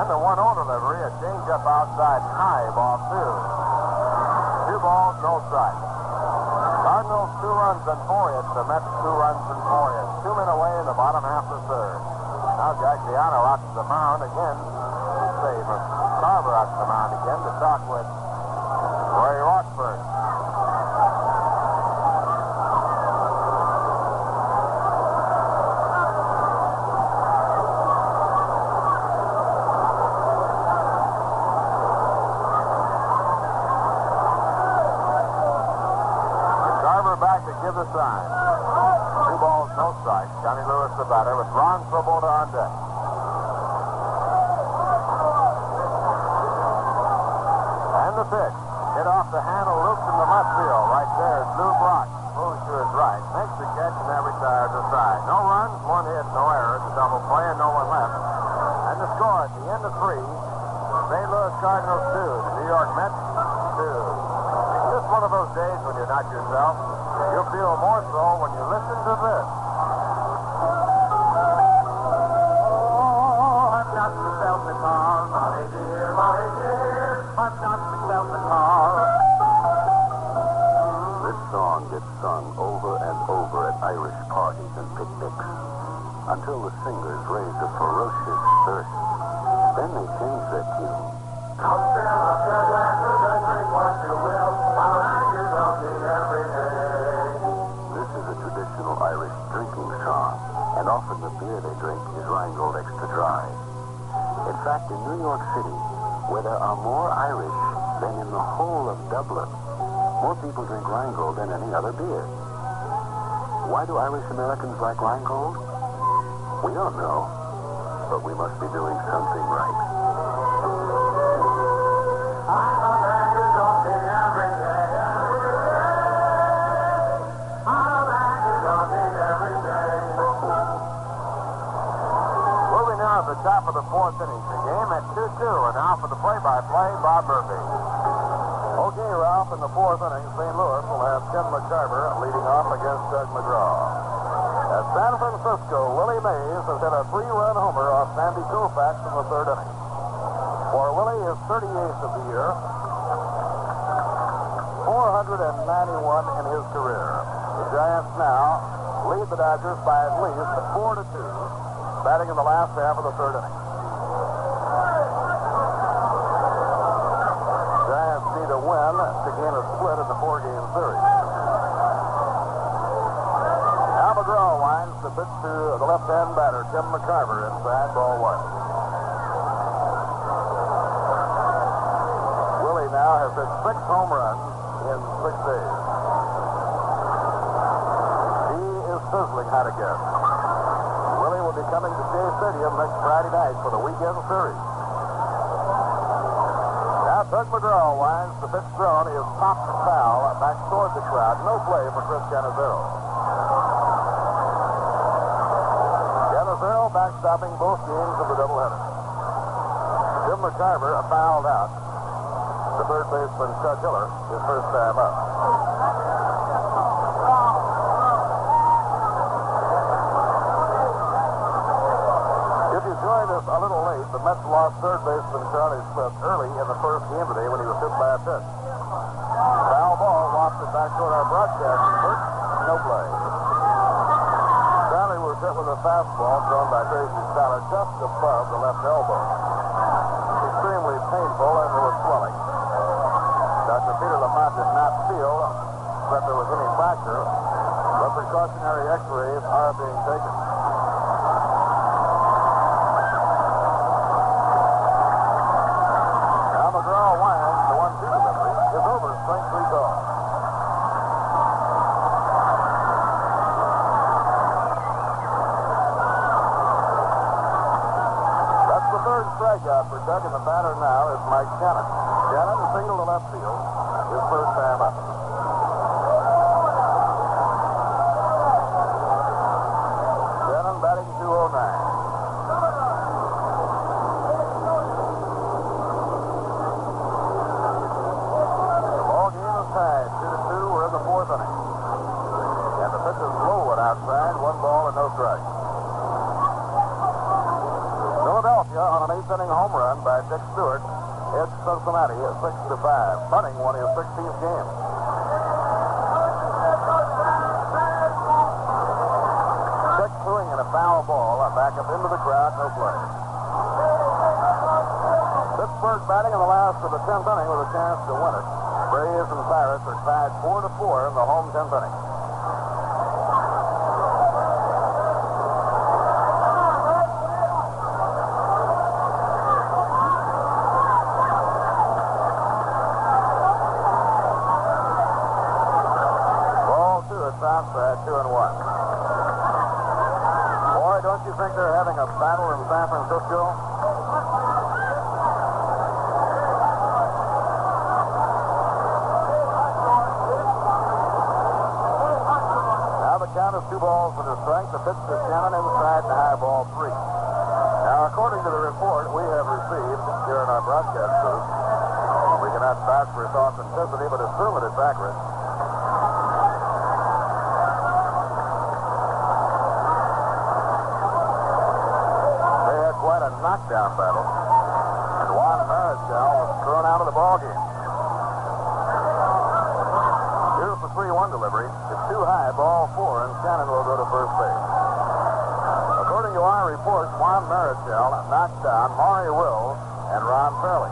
And the one on delivery, a changeup outside high, ball two. Two balls, no strikes. Cardinals two runs and four hits. The Mets two runs and four hits. Two men away in the bottom half of the third. Now Gagliano out to the mound again. save Carver out the mound again to talk with Ray Rockford. Carver the sign. Two balls, no strikes. Johnny Lewis the batter with Ron Swoboda on deck. And the pitch. Hit off the handle, looped in the left field. Right there is Lou Brock. Moves to his right. Makes the catch and that retires to side. No runs, one hit, no errors. A double play and no one left. And the score at the end of three. St. Louis Cardinals two. The New York Mets two. It's Just one of those days when you're not yourself. You'll feel more so when you listen to this. Oh, I've got myself a car, Molly dear, Molly dear. I've got myself a car. Mm, this song gets sung over and over at Irish parties and picnics until the singers raise a ferocious thirst. Then they change their tune. This is a traditional Irish drinking song, and often the beer they drink is Rheingold Extra Dry. In fact, in New York City, where there are more Irish than in the whole of Dublin, more people drink Rheingold than any other beer. Why do Irish Americans like Rheingold? We don't know, but we must be doing something right. Moving now at the top of the fourth inning. The game at 2-2. And now for the play-by-play, Bob Murphy. Okay, Ralph, in the fourth inning, St. Louis will have Tim McCarver leading off against Tug McGraw. At San Francisco, Willie Mays has hit a three-run homer off Sandy Koufax in the third inning. For Willie, his 38th of the year, 491 in his career. The Giants now lead the Dodgers by at least 4 to 2, batting in the last half of the third inning. Giants need a win to gain a split in the four-game series. Now McGraw winds the pitch to the left-hand batter, Tim McCarver, inside ball one. Willie now has hit six home runs in six days. He is sizzling hot again. Willie will be coming to Shea Stadium next Friday night for the weekend series. Now Tug McGraw winds the pitch thrown is popped foul back toward the crowd. No play for Chris Cannizzaro. Cannizzaro backstopping both games of the doubleheader. Tim McCarver fouled out. The third baseman, Chuck Hiller, his first time up. If you joined us a little late, the Mets lost third baseman Charlie Smith early in the first game today when he was hit by a pitch. Foul ball wafted back toward our broadcasting booth. No play. Charlie was hit with a fastball thrown by Tracy Stallard just above the left elbow. Extremely painful and there was swelling. Dr. Peter LaMotte did not feel that there was any fracture, but precautionary x-rays are being taken. Now winds one-two over strike three. That's the third strikeout for Tug, and the batter now is Mike Shannon. Shannon single to left field, his first time up. Shannon batting 209. The ball game is tied, two to two. In the fourth inning. And the pitch is low and outside, one ball and no strike. Philadelphia on an eighth inning home run by Dick Stuart edged Cincinnati at six to five. Bunning won his 16th game. Dick throwing and a foul ball back up into the crowd, no play. Pittsburgh batting in the last of the 10th inning with a chance to win it. Braves and Pirates are tied 4 to 4 in the home 10th inning. Ball two two and one. Boy, don't you think they're having a battle in San Francisco? Now the count is two balls and a strike. The pitch to Shannon inside the high ball three. Now, according to the report we have received here in our broadcast booth, we cannot vouch for its authenticity, but assume that it's accurate. They had quite a knockdown battle, and Juan Marichal was thrown out of the ballgame. Here's the 3-1 delivery. It's too high, ball four, and Shannon will go to first base. According to our report, Juan Marichal knocked down Maury Wills and Ron Fairly.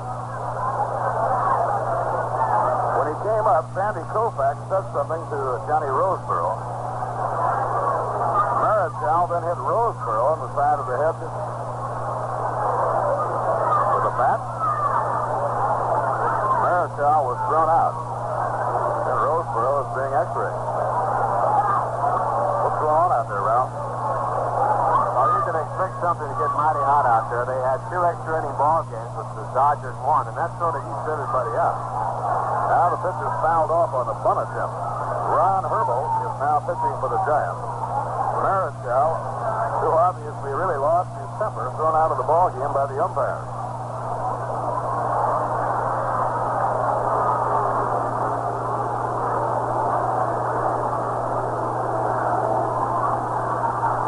When he came up, Sandy Koufax said something to Johnny Roseboro. Marichal then hit Roseboro on the side of the head bat. Marichal was thrown out. And Roseboro is being x-rayed. What's going on out there, Ralph? Well, you can expect something to get mighty hot out there. They had two extra inning ball games, but the Dodgers won, and that sort of eats everybody up. Now the pitch is fouled off on a bunt attempt. Ron Herbel is now pitching for the Giants. Marichal, who obviously really lost his temper, thrown out of the ball game by the umpires.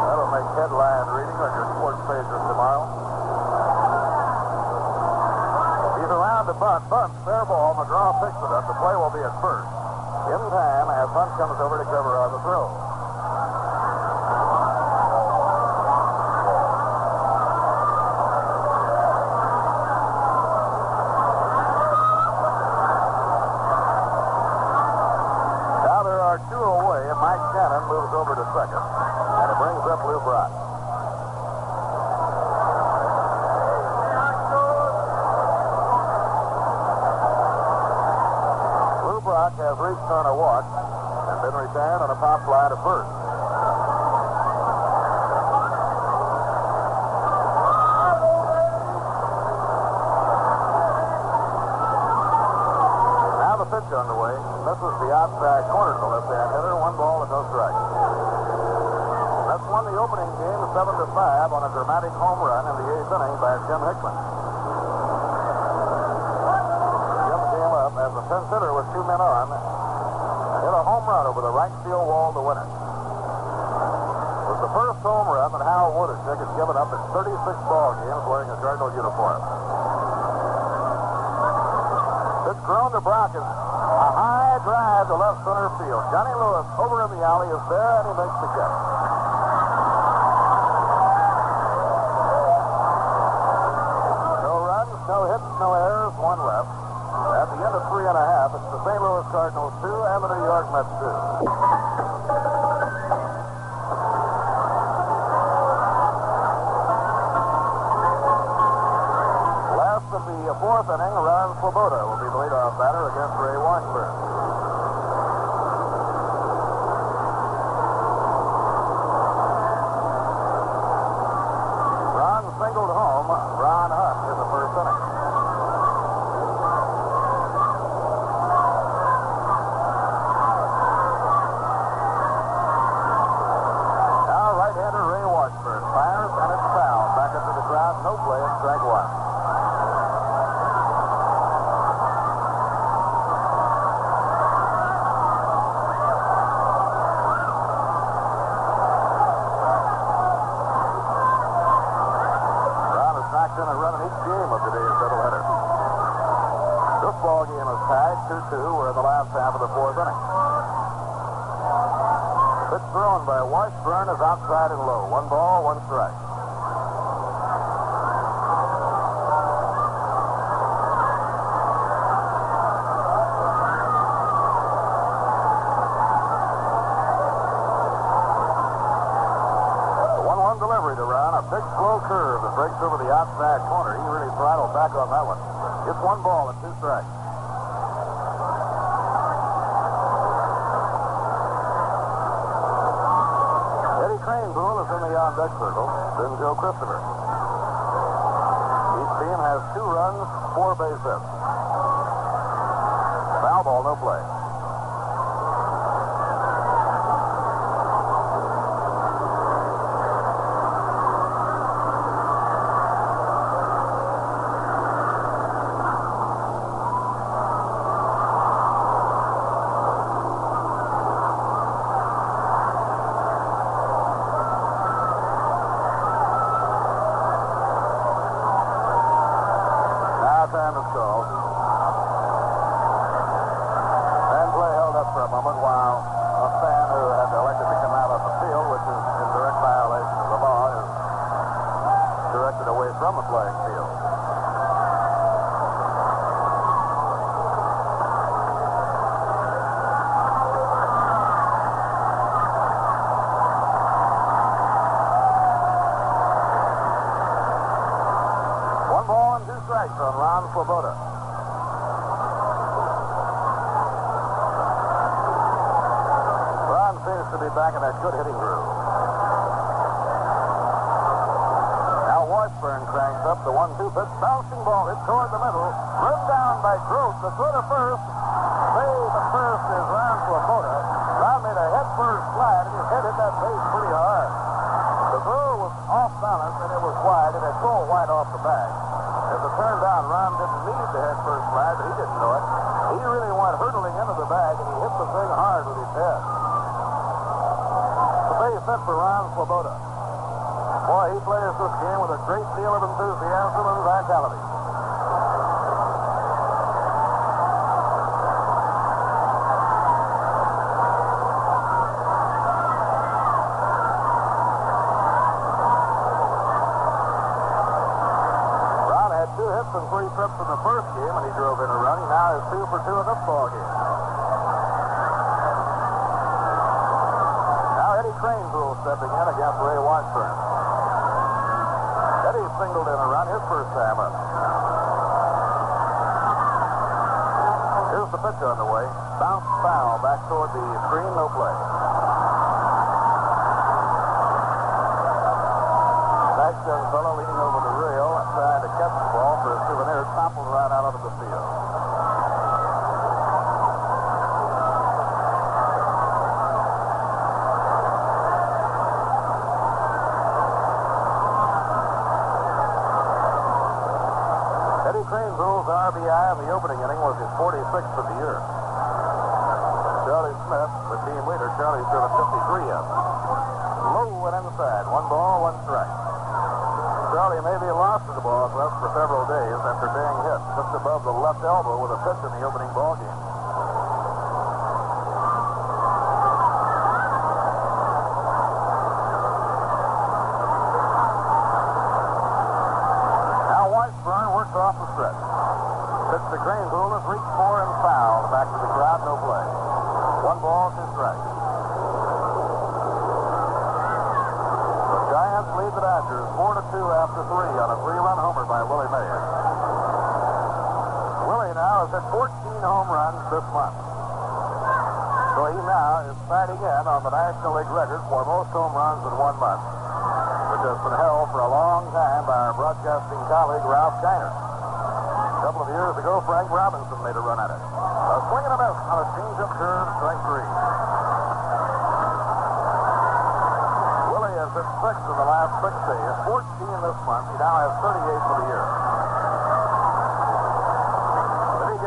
That'll make headline reading on tomorrow. He's around the bunt. Bunt, fair ball. McGraw picks it up. The play will be at first. In time, as Bunt comes over to cover on the throw. Now there are two away, and Mike Shannon moves over to second. And it brings up Lou Brock. Lou Brock has reached on a walk and been retired on a pop fly to first. Now the pitch underway. Misses the outside corner to left-hand hitter. One ball and no strikes. That's won the opening game 7 to 5 on a dramatic home run in the eighth inning by Jim Hickman. Jim came up as the hitter with two men on hit a home run over the right field wall to win it. It was the first home run that Hal Woodeshick has given up in 36 ball games wearing a Cardinal uniform. This grown to Brock is a high drive to left center field. Johnny Lewis over in the alley is there and he makes the catch. No runs, no hits, no errors, one left. At the end of three and a half, it's the St. Louis Cardinals two and the New York Mets two. Last of the fourth inning, Ron Swoboda will be the leadoff batter against Ray Washburn. Ron singled home Ron Hunt in the first inning. Now right-hander Ray Washburn fires and it's foul. Back into the crowd, no play, and strike one. In a run in each game of today's doubleheader. This ball game is tied 2-2. We're in the last half of the fourth inning. Pitch thrown by Washburn is outside and low. One ball, one strike. Quick slow curve that breaks over the outside corner. He really throttled back on that one. It's one ball and two strikes. Eddie Crane, Kranepool is in the on deck circle. Then Joe Christopher. Each team has two runs, four base hits. Foul ball, no play.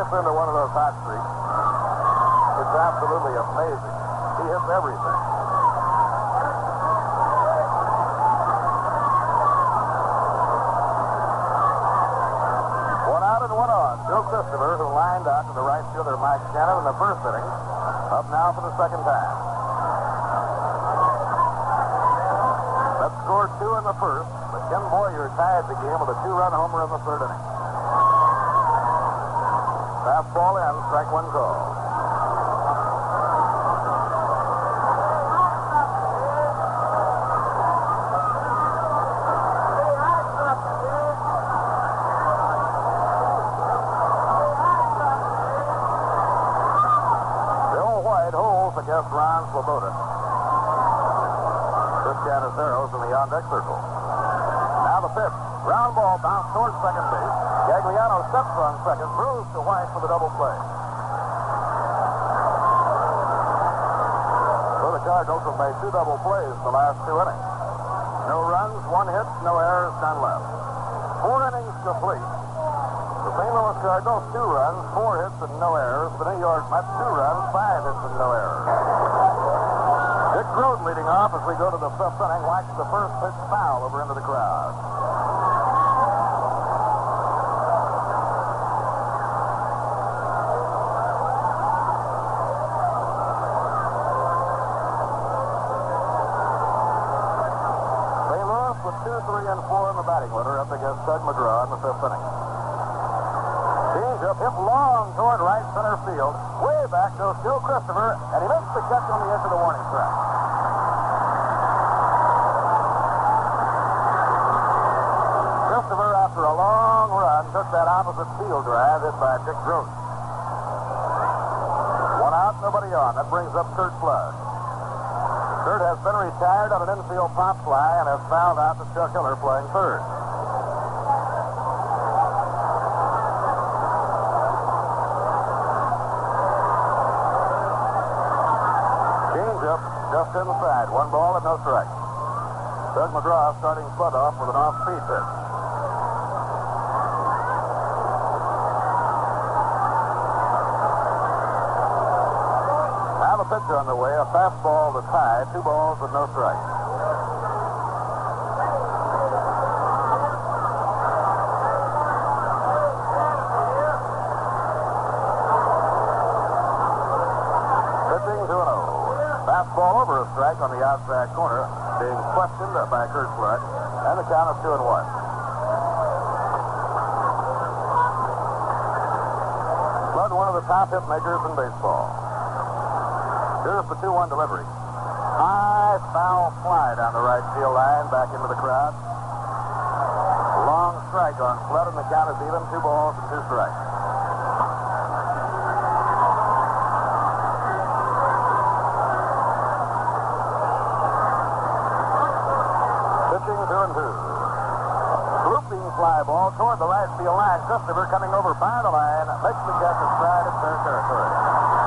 gets into one of those hot streaks, it's absolutely amazing. He hits everything. One out and one on. Bill Christopher, who lined out to the right fielder Mike Shannon in the first inning, up now for the second time. That scored two in the first, but Ken Boyer tied the game with a two-run homer in the third inning. Fast ball in, strike one call. against Ron Swoboda. Chris Cannizzaro's in the on-deck circle. Now the fifth. Ground ball bounced towards second base. Gagliano steps on second, throws to White for the double play. So the Cardinals have made two double plays in the last two innings. No runs, one hit, no errors, none left. Four innings complete. The St. Louis Cardinals, two runs, four hits, and no errors. The New York Mets, two runs, five hits, and no errors. Dick Groat leading off as we go to the fifth inning. Watch the first pitch foul over into the crowd. St. Louis with two, three, and four in the batting order up against Tug McGraw in the fifth inning. Changeup hit long toward right center field. Way back goes Joe Christopher, and he makes the catch on the edge of the warning track. Christopher, after a long run, took that opposite field drive hit by Dick Groat. One out, nobody on. That brings up Curt Flood. Curt has been retired on an infield pop fly and has fouled out to Chuck Hiller playing third. Changeup just inside. One ball and no strike. Tug McGraw starting Flood off with an off-speed pitch. The pitcher on the way, a fastball to tie, two balls with no strikes. Pitching to an 0. Fastball over a strike on the outside corner, being questioned by Curt Flood, and the count is 2 and 1. Flood, one of the top hit makers in baseball. Here's the 2-1 delivery. High foul fly down the right field line, back into the crowd. Long strike on Flood, and the count is even. Two balls and two strikes. Pitching two and two. Looping fly ball toward the right field line. Christopher coming over by the line, makes the catch at stride at third territory.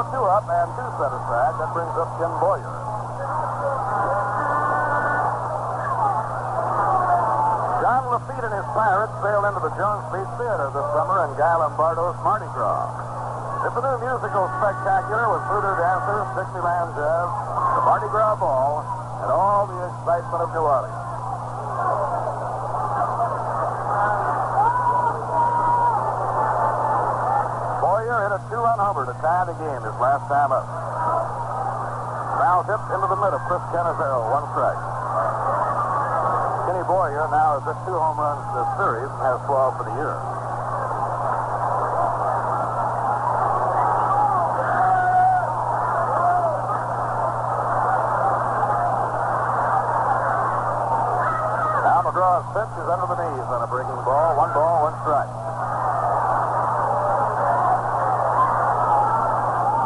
So two up and two set aside. That brings up Ken Boyer. John Lafitte and his Pirates sailed into the Jones Beach Theater this summer in Guy Lombardo's Mardi Gras. It's a new musical spectacular with voodoo dancers, Dixieland jazz, the Mardi Gras ball, and all the excitement of New Orleans. Boyer hit a two-run homer to tie the game his last time up. Foul hit into the mid of Chris Cannizzaro, one strike. Kenny Boyer now has hit two home runs this series and has 12 for the year. Now McGraw's pitch is under the knees on a breaking ball. One ball, one strike.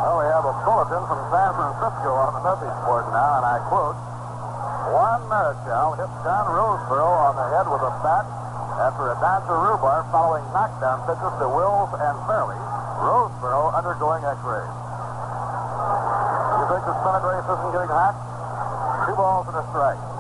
Well, we have a bulletin from San Francisco on the message board now, and I quote, Juan Marichal hit John Roseboro on the head with a bat after a Dodger rhubarb following knockdown pitches to Wills and Fairly. Roseboro undergoing x-rays. You think the Senate race isn't getting hot? Two balls and a strike.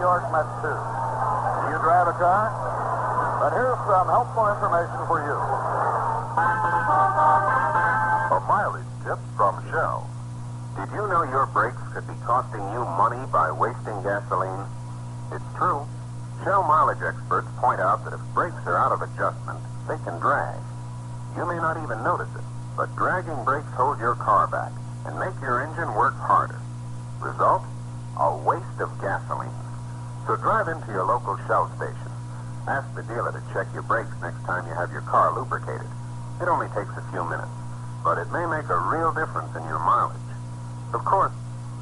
York Mets too. Do you drive a car? But here's some helpful information for you. A mileage tip from Shell. Did you know your brakes could be costing you money by wasting gasoline? It's true. Shell mileage experts point out that if brakes are out of adjustment, they can drag. You may not even notice it, but dragging brakes hold your car back and make your engine work harder. Result? A waste of gasoline. So drive into your local Shell station. Ask the dealer to check your brakes next time you have your car lubricated. It only takes a few minutes, but it may make a real difference in your mileage. Of course,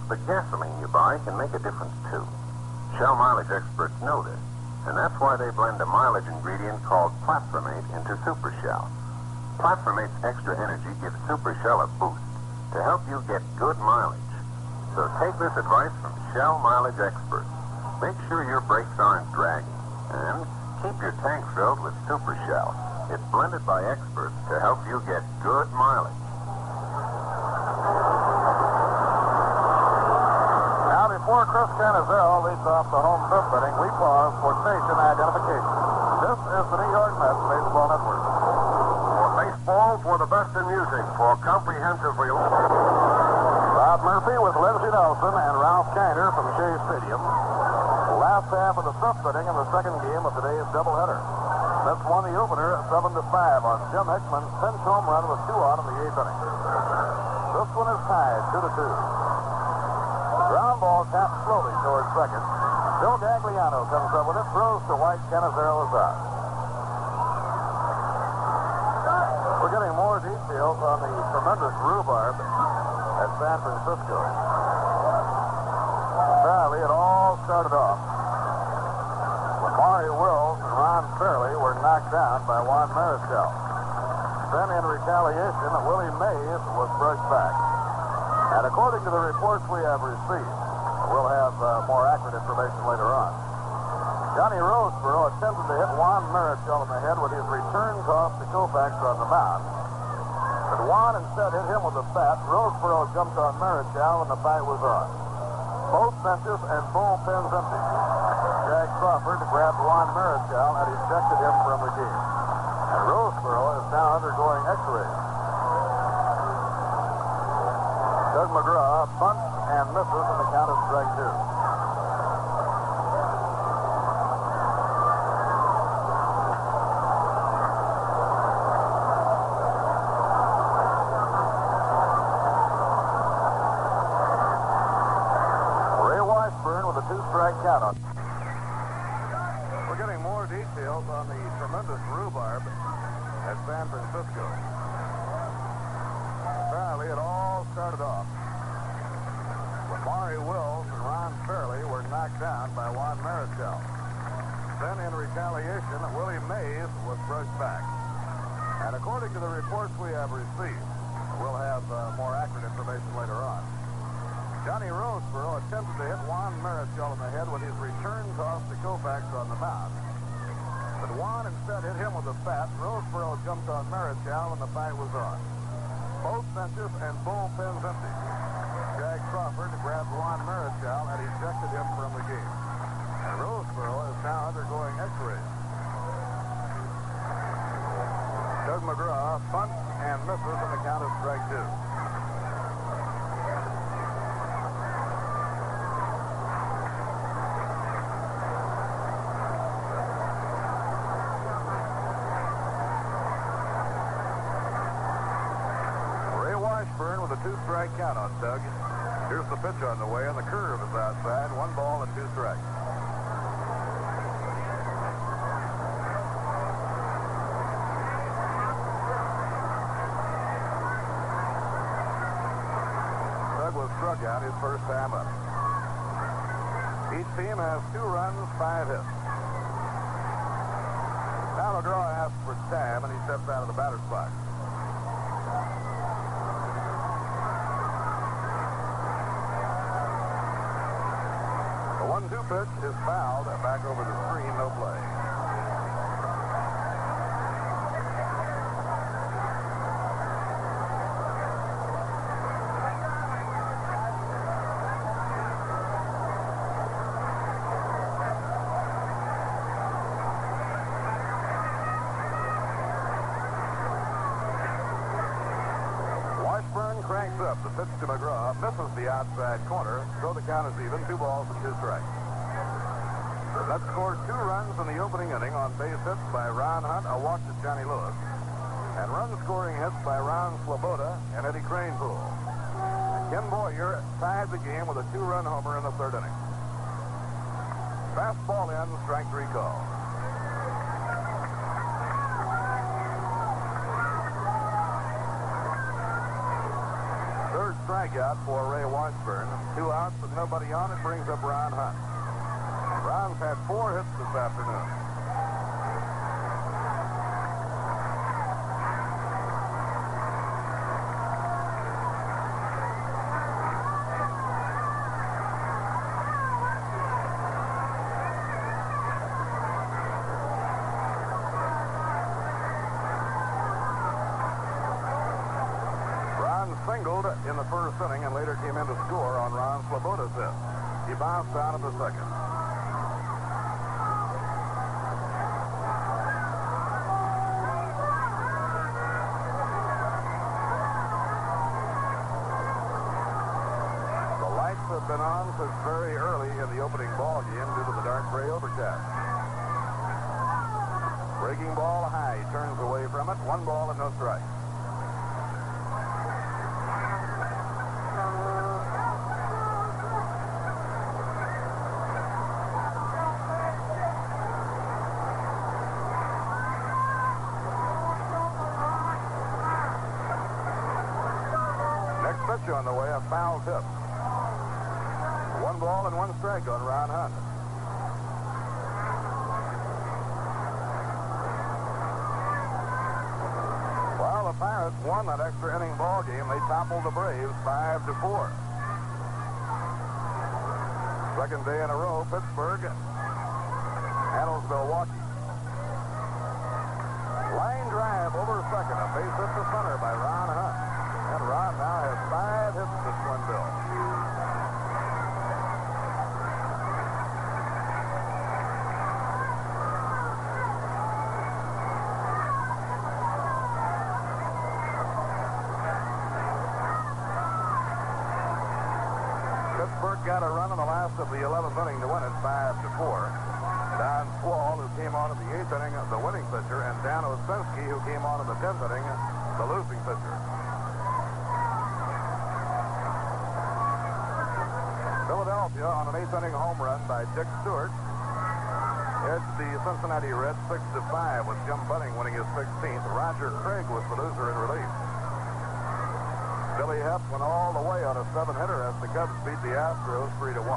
the gasoline you buy can make a difference too. Shell mileage experts know this, and that's why they blend a mileage ingredient called platformate into Super Shell. Platformate's extra energy gives Super Shell a boost to help you get good mileage. So take this advice from Shell mileage experts. Make sure your brakes aren't dragging, and keep your tank filled with Super Shell. It's blended by experts to help you get good mileage. Now, before Chris Cannizzaro leads off the home fifth inning, we pause for station identification. This is the New York Mets Baseball Network. For baseball, for the best in music, for comprehensive rel- Bob Murphy with Lindsey Nelson and Ralph Kiner from Shea Stadium. Last half of the fifth inning in the second game of today's doubleheader. Mets won the opener 7 to 5 on Jim Hickman's pinch home run with two out in the eighth inning. This one is tied 2 to 2. Ground ball tapped slowly towards second. Phil Gagliano comes up with it, throws to White. Cannizzaro is out. We're getting more details on the tremendous rhubarb at San Francisco. Apparently, it all started off Maury Wills and Ron Fairly were knocked down by Juan Marichal. Then, in retaliation, Willie Mays was brushed back. And according to the reports we have received, we'll have uh, more accurate information later on. Johnny Roseboro attempted to hit Juan Marichal in the head with his return toss to Koufax on the mound. But Juan instead hit him with a bat. Roseboro jumped on Marichal and the fight was on. Both benches and bullpens empty. Shag Crawford grabbed Juan Marichal and ejected him from the game. And Roseboro is now undergoing x-rays. Tug McGraw bunts and misses and the count is strike two. Ray Washburn with a two-strike count on. We're getting more details on the tremendous rhubarb at San Francisco. Apparently, it all started off Maury Wills and Ron Fairly were knocked down by Juan Marichal. Then, in retaliation, Willie Mays was brushed back. And according to the reports we have received, we'll have uh, more accurate information later on. Johnny Roseboro attempted to hit Juan Marichal in the head with his return toss to Koufax on the mound. But Juan instead hit him with a bat. Roseboro jumped on Marichal and the fight was on. Both benches and bullpens empty. Shag Crawford grabbed Juan Marichal and ejected him from the game. And Roseboro is now undergoing x-rays. Tug McGraw bunts and misses and the count of strike two. Ray Two-strike count on Tug. Here's the pitch on the way, and the curve is outside. One ball and two strikes. Tug was struck out his first time up. Each team has two runs, five hits. Now McGraw asks for time, and he steps out of the batter's box. Pitch is fouled and back over the screen, no play. Cranks up the pitch to McGraw, misses the outside corner, so the count is even, two balls and two strikes. That scored two runs in the opening inning on base hits by Ron Hunt, a walk to Johnny Lewis, and run scoring hits by Ron Swoboda and Eddie Kranepool. Ken Boyer tied the game with a two-run homer in the third inning. Fastball in, strike three call. Third strikeout for Ray Washburn. Two outs with nobody on. It brings up Ron Hunt. Ron's had four hits this afternoon. Ron singled in the first inning and later came in to score on Ron Swoboda's hit. He bounced out of the second. The lights have on very early in the opening ball game due to the dark gray overcast. Breaking ball high. Turns away from it. One ball and no strike. Next pitch on the way, a foul tip. One ball and one strike on Ron Hunt. Well, the Pirates won that extra inning ball game. They toppled the Braves five to four. Second day in a row, Pittsburgh handles Milwaukee. Line drive over second, a base hit to center by Ron Hunt. And Ron now has five hits to Swinville. Pittsburgh got last of the 11th inning to win it 5 to 4. Don Schwall, who came on in the 8th inning, the winning pitcher, and Dan Osinski, who came on in the 10th inning, the losing pitcher. Philadelphia on an 8th inning home run by Dick Stuart. Edged the Cincinnati Reds 6 to 5 with Jim Bunning winning his 16th. Roger Craig was the loser in relief. Billy Hoeft went all the way on a seven-hitter as the Cubs beat the Astros 3 to 1.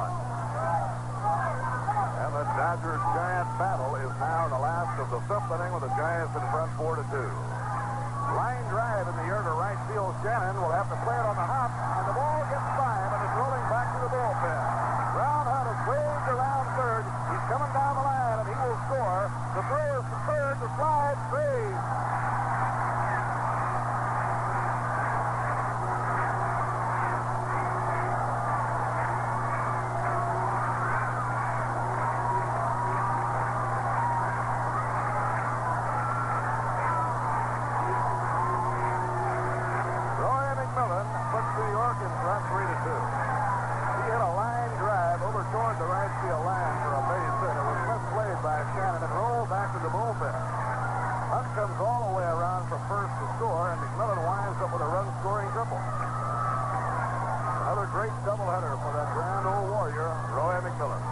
And the Dodgers Giant battle is now in the last of the fifth inning with the Giants in front 4 to 2. Line drive in the air to right field. Shannon will have to play it on the hop, and the ball gets by him and is rolling back to the bullpen. Ron Hunt is waved around third. He's coming down the line, and he will score. The throw is to third. The slide saves. Roy McMillan puts New York in front 3 to 2. He hit a line drive over toward the right field line for a base hit. It was misplayed by Shannon and rolled back to the bullpen. Hunt comes all the way around from first to score, and McMillan winds up with a run-scoring triple. Another great doubleheader for that grand old warrior, Roy McMillan.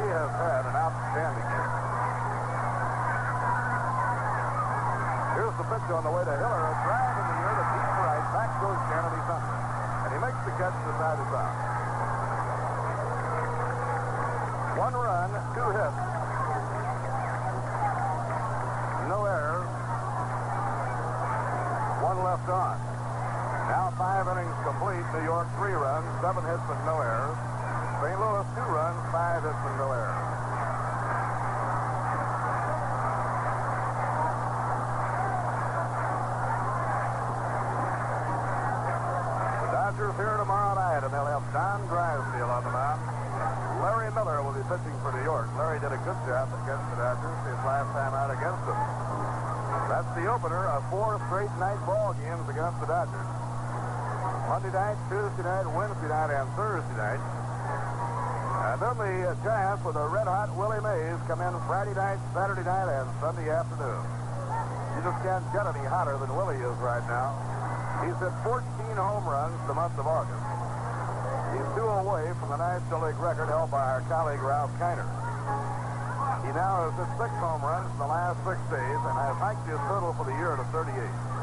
He has had an outstanding year. Here's the pitch on the way to Hiller. A drive in the air to deep right. Back goes Shannon. He's under. And he makes the catch to side is out. One run, two hits. No errors. One left on. Now five innings complete. New York three runs, seven hits and no errors. St. Louis two runs, five hits and no errors. The Dodgers here tomorrow night, and they'll have Don Drysdale on the mound. Larry Miller will be pitching for New York. Larry did a good job against the Dodgers his last time out against them. That's the opener of four straight night ball games against the Dodgers. Monday night, Tuesday night, Wednesday night, and Thursday night. And then the uh, Giants with a red-hot Willie Mays come in Friday night, Saturday night, and Sunday afternoon. You just can't get any hotter than Willie is right now. He's hit 14 home runs the month of August. He's two away from the National League record held by our colleague Ralph Kiner. He now has hit six home runs in the last six days and has hiked his total for the year to 38.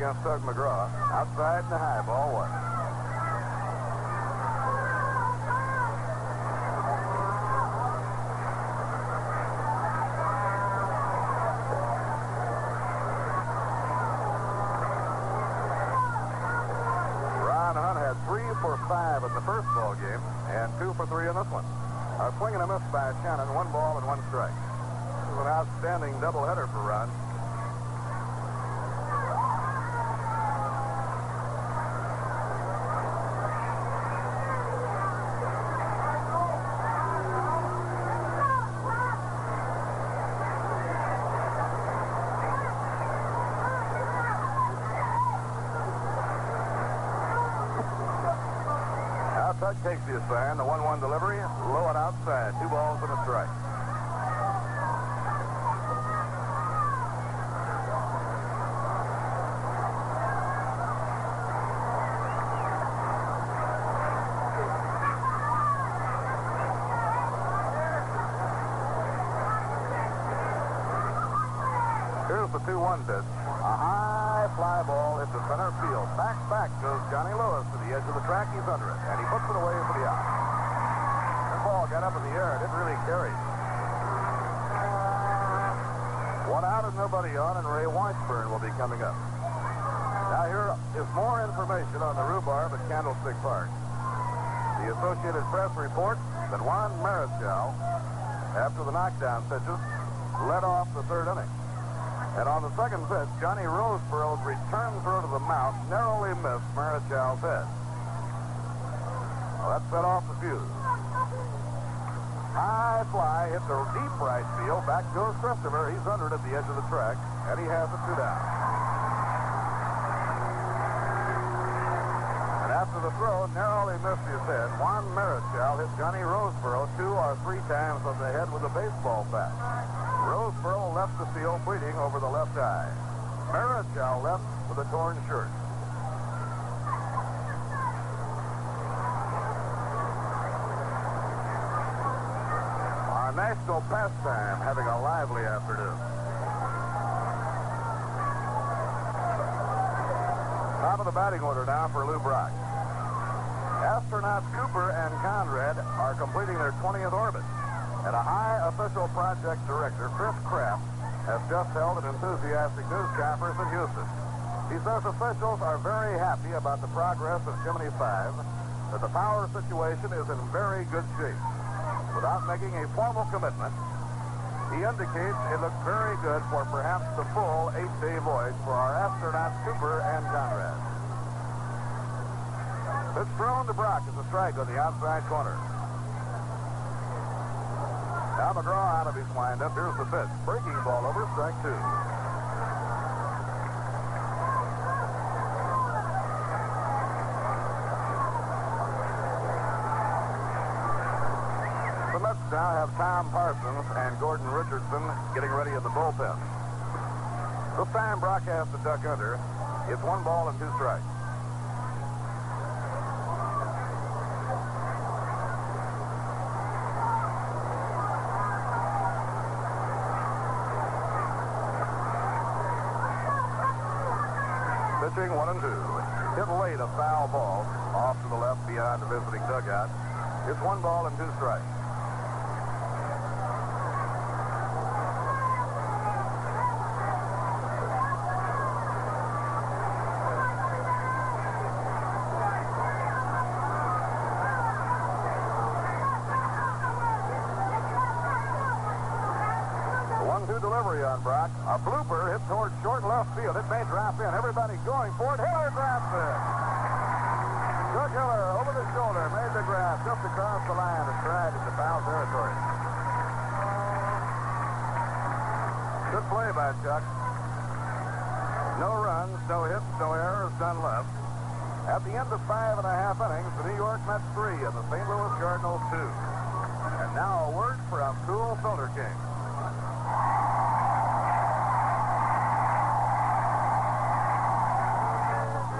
against Tug McGraw. Tug takes the sign. The 1 1 delivery, low and outside. Two balls and a strike. Here's the 2 1 pitch. National Pastime having a lively afternoon. Top of the batting order now for Lou Brock. Astronauts Cooper and Conrad are completing their 20th orbit, and a high official project director, Chris Kraft, has just held an enthusiastic news conference in Houston. He says officials are very happy about the progress of Gemini 5, that the power situation is in very good shape, Without making a formal commitment, he indicates it looks very good for perhaps the full eight-day voyage for our astronauts Cooper and Conrad. It's thrown to Brock as a strike on the outside corner. Now McGraw out of his windup. Here's the pitch. Breaking ball over, strike two. now have Tom Parsons and Gordon Richardson getting ready at the bullpen. The time Brock has to duck under. is one ball and two strikes. Delivery on Brock. A blooper hit towards short left field. It may drop in. Everybody going for it. Hiller drops it. Chuck Hiller over the shoulder made the grab just across the line and tried into foul territory. Good play by Chuck. No runs, no hits, no errors done left. At the end of five and a half innings, the New York Mets three and the St. Louis Cardinals two. And now a word from Kool Filter King.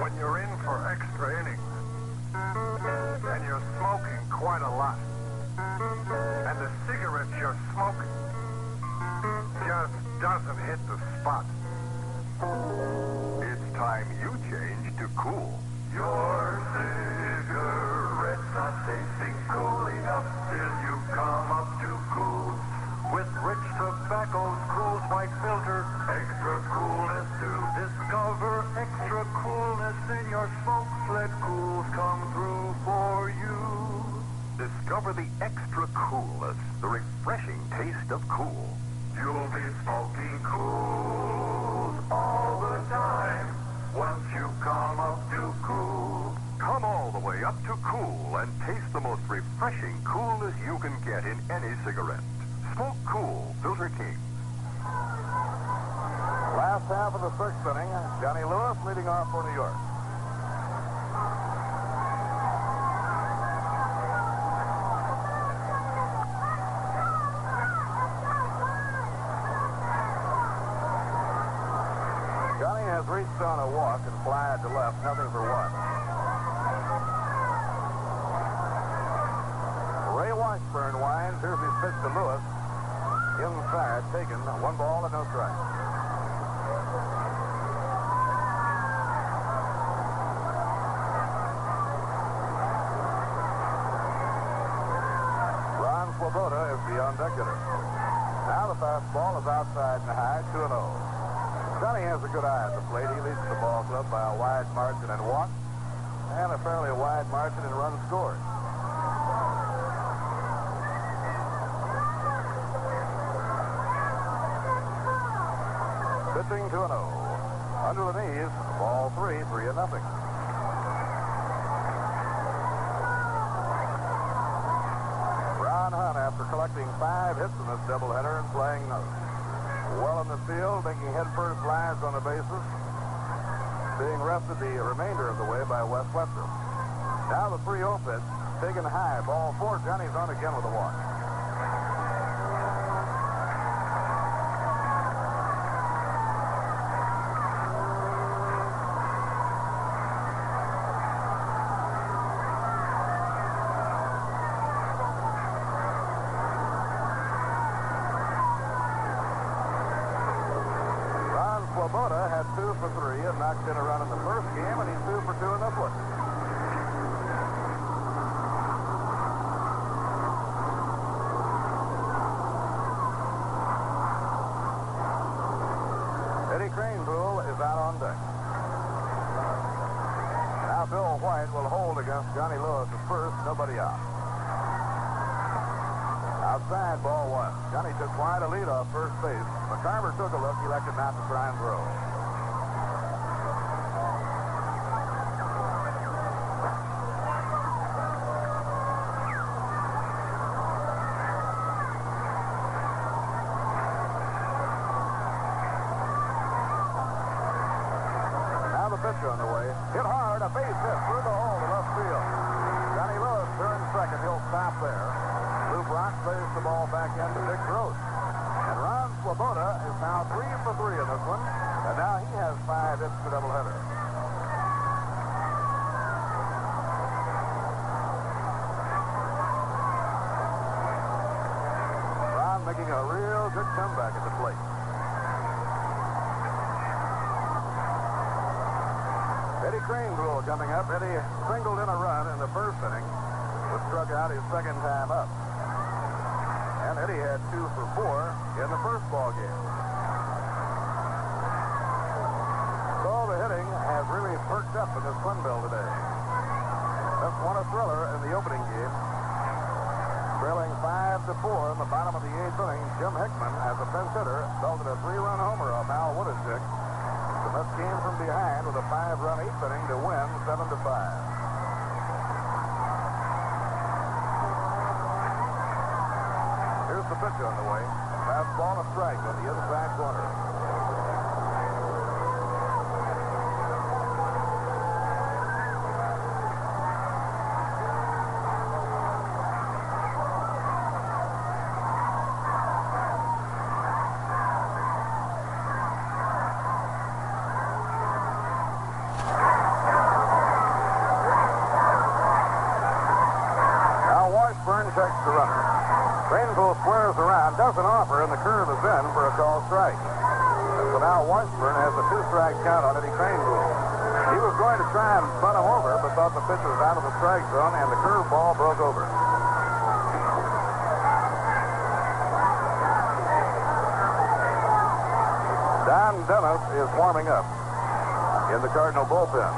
When you're in for extra innings and you're smoking quite a lot and the cigarettes you're smoking just doesn't hit the spot. It's time you change to Kool. Your cigarettes are refreshing coolness you can get in any cigarette. Smoke Kool, Filter King. Last half of the sixth inning, Johnny Lewis leading off for New York. Johnny has reached on a walk and flied to left, nothing for one. Ray Washburn winds. Here's his pitch to Lewis. Inside, taken. One ball and no strike. Ron Swoboda is the on deck hitter. Now the fastball is outside and high, 2 0. Johnny has a good eye at the plate. He leads the ball club by a wide margin in walks and a fairly wide margin in runs scored. Pitching 2 0. Under the knees, ball three, 3 and nothing. Ron Hunt, after collecting five hits in this doubleheader and playing well in the field, making head first lines on the bases, being rested the remainder of the way by Wes Westrum. Now the 3-0 pitch, taken high, ball four. Johnny's on again with a walk. Ron Swoboda had two for three and knocked in a run in the first game, and he's two for two in this one. Eddie Kranepool is out on deck. Now Bill White will hold against Johnny Lewis first, nobody out. Outside, ball one. Johnny took quite a lead off first base. McCarver took a look, He elected not to try and throw. Now the pitch on the way. Hit hard, a base hit through the hole to left field. Johnny Lewis turns second. He'll stop there. Lou Brock plays the ball back into Dick Groat. And Ron Swoboda is now three for three in this one. And now he has five hits to doubleheader. Ron making a real good comeback at the plate. Eddie Kranepool coming up. Eddie singled in a run in the first inning, but struck out his second time up. And Eddie had two for four in the first ball game. So the hitting has really perked up in this Twin Bill today. That's one a thriller in the opening game. Trailing five to four in the bottom of the eighth inning, Jim Hickman, as a pinch hitter, belted a three-run homer off Al Woodeshick. The Mets came from behind with a five-run eighth inning to win seven to five. Here's the pitch on the way. Fastball, a strike on the inside corner. Now Washburn checks the runner. Kranepool squares around, doesn't offer, and the curve is in for a call strike. So now Washburn has a two-strike count on Eddie Kranepool. He was going to try and butt him over, but thought the pitch was out of the strike zone, and the curve ball broke over. Don Dennis is warming up in the Cardinal bullpen.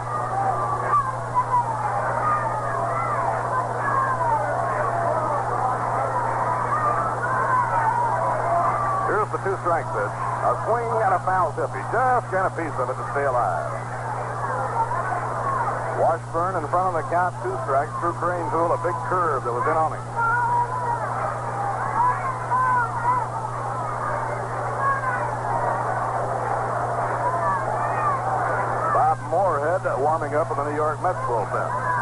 Here's the two strike pitch. A swing and a foul tip. He just got a piece of it to stay alive. Washburn in front of the count, two strikes through Kranepool, a big curve that was in on him. Bob Moorhead warming up in the New York Mets bullpen.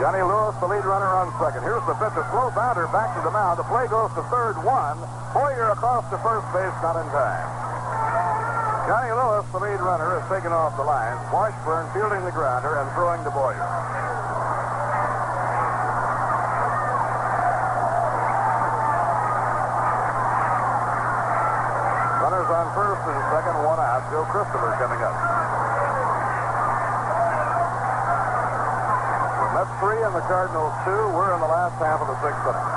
Johnny Lewis, the lead runner on second. Here's the pitch, a slow bounder back to the mound. The play goes to third, one. Boyer across to first base, not in time. Johnny Lewis, the lead runner, is taken off the line. Washburn fielding the grounder and throwing to Boyer. Runners on first and second, one out. Joe Christopher coming up. The Mets three and the Cardinals two. We're in the last half of the sixth inning.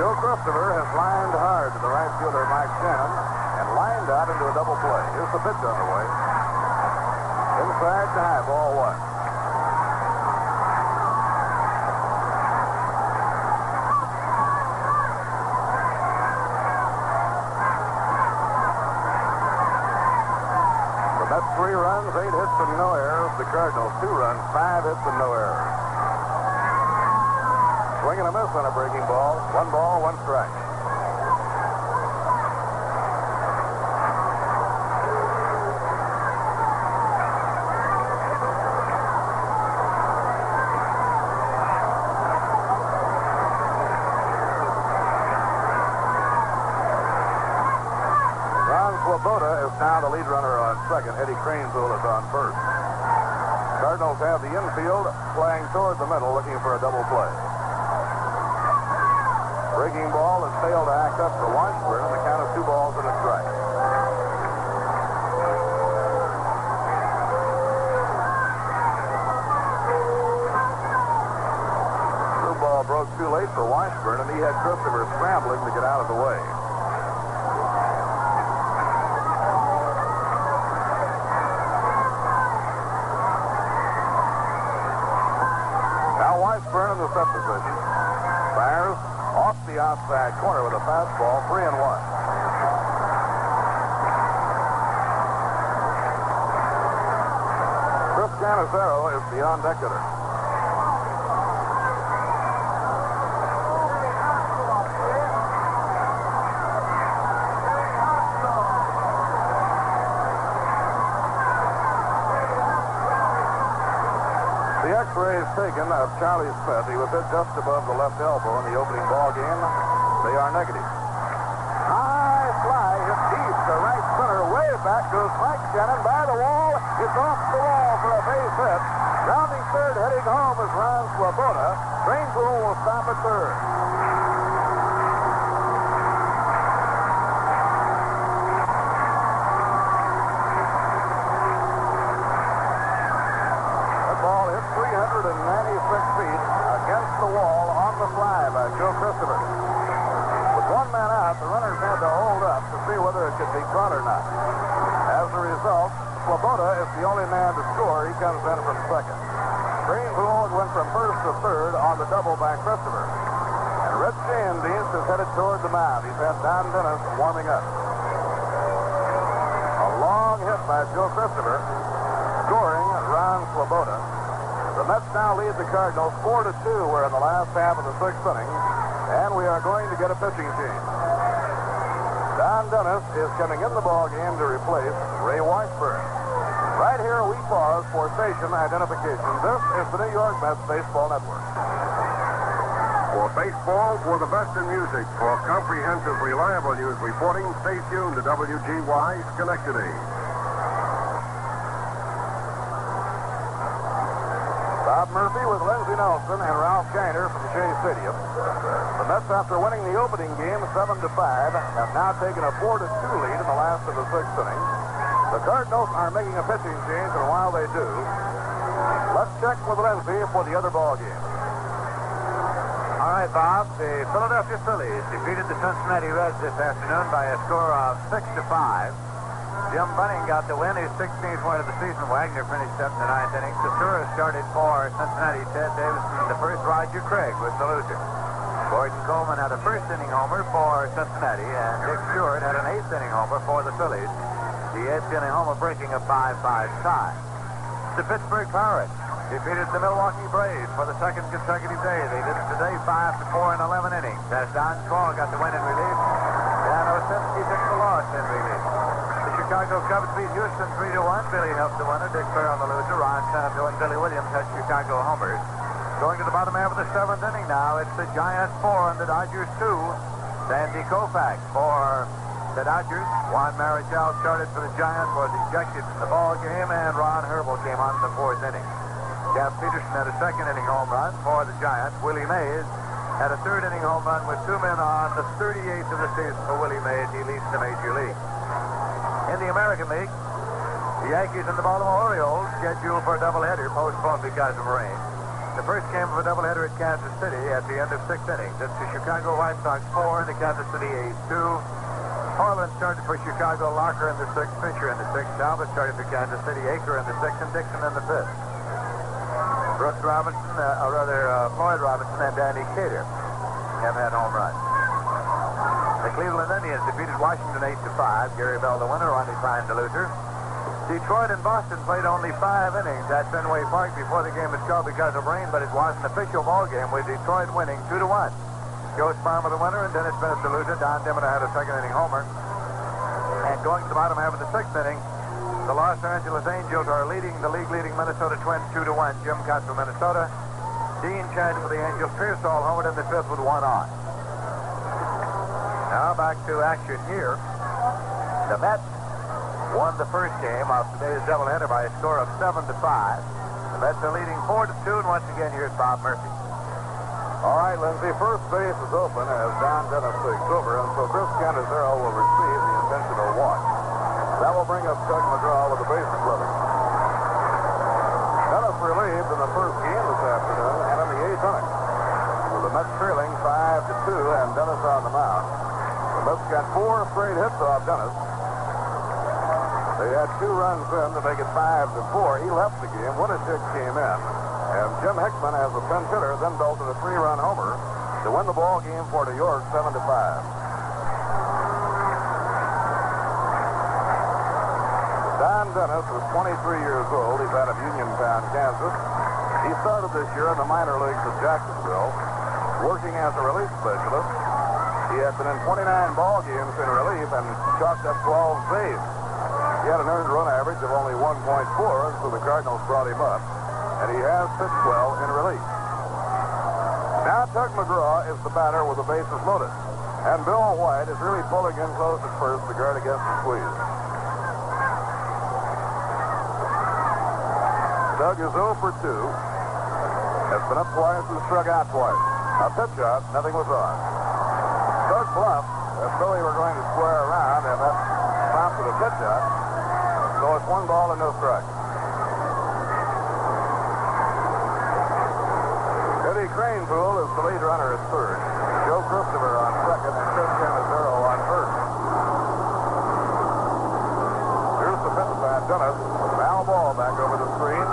Joe Christopher has lined hard to the right fielder Mike Shannon and lined out into a double play. Here's the pitch on the way. Inside to high, ball one. The Mets three runs, eight hits and no errors. The Cardinals two runs, five hits and no errors. Swing and a miss on a breaking ball. One ball, one strike. Ron Swoboda is now the lead runner on second. Eddie Kranepool is on first. Cardinals have the infield playing toward the middle, looking for a double play. Breaking ball has failed to act up for Washburn, and the count of two balls and a strike. Blue ball broke too late for Washburn, and he had Christopher scrambling to get out of the way. Now Position. Fires off the outside corner with a fastball, three and one. Chris Cannizzaro is the on deck hitter. The taken of Charlie Smith, he was hit just above the left elbow in the opening ball game. They are negative. High fly hit deep to right center. Way back goes Mike Shannon by the wall. It's off the wall for a base hit. Rounding third, heading home is Ron Swoboda. Kranepool will stop at third. The wall on the fly by Joe Christopher. With one man out, the runners had to hold up to see whether it could be caught or not. As a result, Swoboda is the only man to score. He comes in from second. Kranepool went from first to third on the double by Christopher. And Red Schoendienst is headed toward the mound. He's had Don Dennis warming up. A long hit by Joe Christopher, scoring Ron Swoboda. The Mets now lead the Cardinals 4 to 2. We're in the last half of the sixth inning, and we are going to get a pitching change. Don Dennis is coming in the ball game to replace Ray Washburn. Right here, we pause for station identification. This is the New York Mets Baseball Network. For baseball, for the best in music, for comprehensive, reliable news reporting, stay tuned to WGY Schenectady. Bob Murphy with Lindsey Nelson and Ralph Kiner from Shea Stadium. The Mets, after winning the opening game 7 to 5, have now taken a 4 to 2 lead in the last of the sixth inning. The Cardinals are making a pitching change, and while they do, let's check with Lindsey for the other ball game. All right, Bob. The Philadelphia Phillies defeated the Cincinnati Reds this afternoon by a score of 6 to 5. Jim Bunning got the win, his 16th win of the season. Wagner finished up in the ninth inning. Tsitouris started for Cincinnati. Ted Davidson, the first. Roger Craig was the loser. Gordon Coleman had a first inning homer for Cincinnati, and Dick Stuart had an eighth inning homer for the Phillies. The eighth inning homer breaking a 5-5 tie. The Pittsburgh Pirates defeated the Milwaukee Braves for the second consecutive day. They did it today 5 to 4 in 11 innings. As Don Schwall got the win in relief, Dan Osinski took the loss in relief. Chicago Cubs beat Houston 3 to 1. Billy helped the winner. Dick Farrell the loser. Ron Santo and Billy Williams had Chicago homers. Going to the bottom half of the seventh inning now. It's the Giants 4 and the Dodgers 2. Sandy Koufax for the Dodgers. Juan Marichal started for the Giants, was ejected from the ball game, and Ron Herbel came on in the fourth inning. Jeff Peterson had a second inning home run for the Giants. Willie Mays had a third inning home run with two men on. The 38th of the season for Willie Mays. He leads the Major League. In the American League, the Yankees and the Baltimore Orioles scheduled for a doubleheader postponed because of rain. The first game of a doubleheader at Kansas City at the end of six innings. It's the Chicago White Sox four and the Kansas City A's two. Horlen started for Chicago, Locker in the sixth, Fisher in the sixth, Talbot started for Kansas City, Aker in the sixth, and Dixon in the fifth. Brooks Robinson, uh, or rather uh, Floyd Robinson and Danny Cater have had home runs. Cleveland Indians defeated Washington 8 to 5. Gary Bell the winner, Ronnie Kline the loser. Detroit and Boston played only five innings at Fenway Park before the game was called because of rain, but it was an official ball game with Detroit winning 2 to 1. Joe Sparma the winner and Dennis Bennett the loser. Don Demeter had a second inning homer. And going to the bottom half of the sixth inning, the Los Angeles Angels are leading the league leading Minnesota Twins 2 to 1. Jim Kaat from Minnesota. Dean Chance for the Angels. Piersall homered in the fifth with one on. Now back to action here. The Mets won the first game of today's doubleheader by a score of 7 to 5. The Mets are leading 4 to 2, and once again, here's Bob Murphy. All right, Lindsey, first base is open as Don Dennis takes over, and so Chris Cannizzaro will receive the intentional walk. That will bring up Tug McGraw with the bases loaded. Dennis relieved in the first game this afternoon and in the eighth inning. With the Mets trailing 5 to 2 and Dennis on the mound. Mets got four straight hits off Dennis. They had two runs in to make it 5 to 4. He left the game. Woodeshick came in. And Jim Hickman, as a pinch hitter, then belted a three-run homer to win the ball game for New York, 7 to 5. Don Dennis was 23 years old. He's out of Uniontown, Kansas. He started this year in the minor leagues of Jacksonville, working as a relief specialist. He has been in 29 ball games in relief and chalked up 12 saves. He had an earned run average of only 1.4, and so the Cardinals brought him up. And he has pitched well in relief. Now Tug McGraw is the batter with the bases loaded. And Bill White is really pulling in close at first to guard against the squeeze. Tug is 0 for 2. Has been up twice and struck out twice. A pitch out, nothing was on. Cook Bluff, if Billy were going to square around, and that prompted a pitch out. So it's one ball and no strike. Eddie Kranepool is the lead runner at third. Joe Christopher on second, and Chris Cannizzaro on first. Here's the pitch by Dennis. Foul ball back over the screen.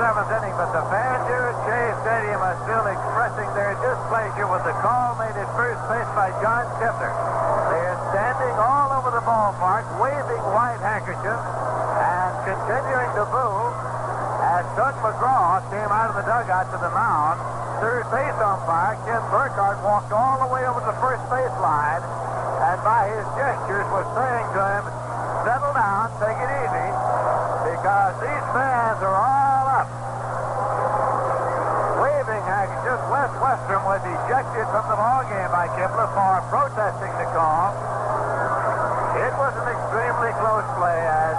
Seventh inning, but the fans here at Shea Stadium are still expressing their displeasure with the call made at first base by John Kibler. They are standing all over the ballpark, waving white handkerchiefs and continuing to boo as Tug McGraw came out of the dugout to the mound. Third base umpire Ken Burkhart walked all the way over the first base line and by his gestures was saying to him, settle down, take it easy, because these fans are all up. Waving handkerchiefs, Wes Westrum was ejected from the ballgame by Kibler for protesting the call. It was an extremely close play as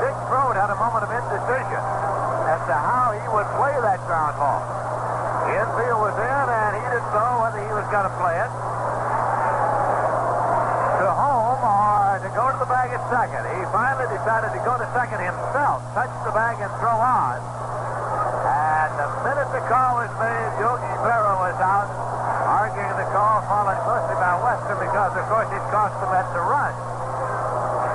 Dick Groat had a moment of indecision as to how he would play that ground ball. The infield was in, and he didn't know whether he was going to play it to home or to go to the bag at second. He finally decided to go to second himself, touch the bag and throw on. Minute the call was made, Yogi Berra was out, arguing the call, followed closely by Westrum because, of course, it cost the Mets a run.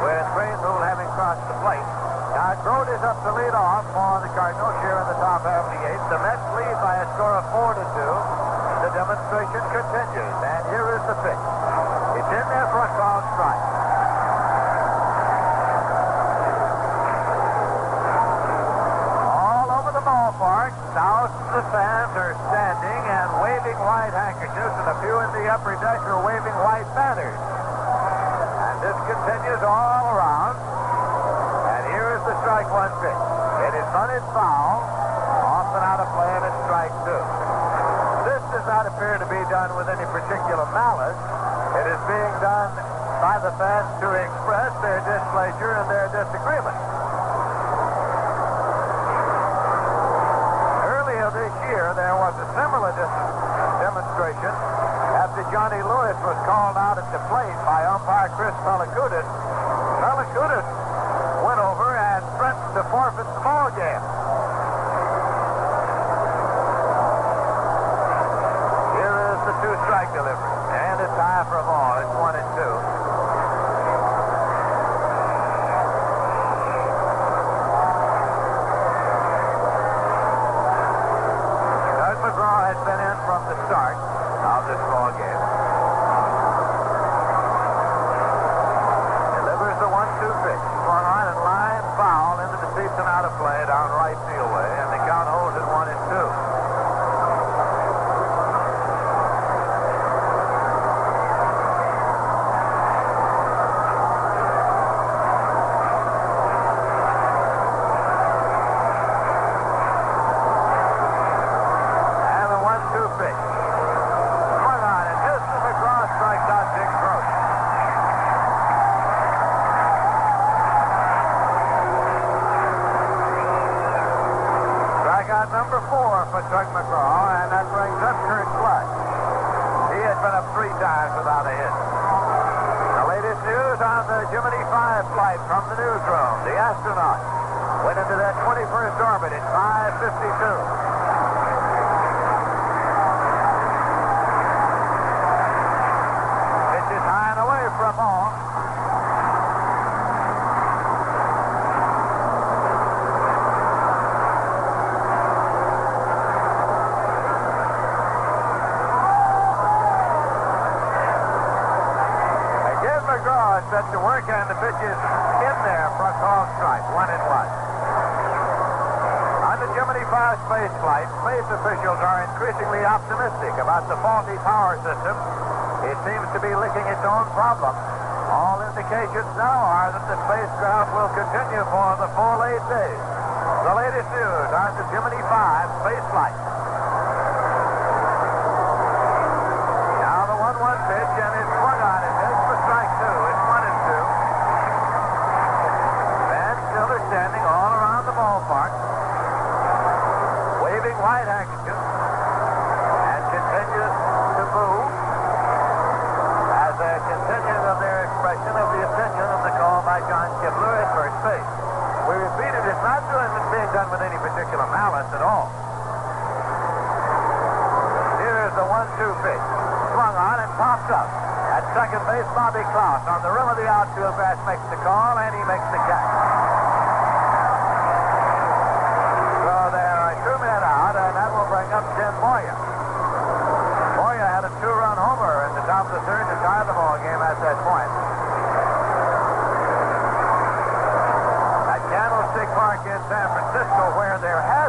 With Kranepool having crossed the plate. Now, Groat is up to lead off for the Cardinals here in the top half of the eighth. The Mets lead by a score of four to two. The demonstration continues, and here is the pitch. It's in there for a called strike. All the ballpark, thousands of fans are standing and waving white handkerchiefs, and a few in the upper deck are waving white banners. And this continues all around. And here is the strike one pitch. It is bunted foul, off and out of play, and it's strike two. This does not appear to be done with any particular malice. It is being done by the fans to express their displeasure and their disagreement. year, there was a similar demonstration after Johnny Lewis was called out at the plate by umpire Chris Pelekoudas. Pelekoudas went over and threatened to forfeit the ball game. Here is the two-strike delivery, and it's high for a ball. It's one and two.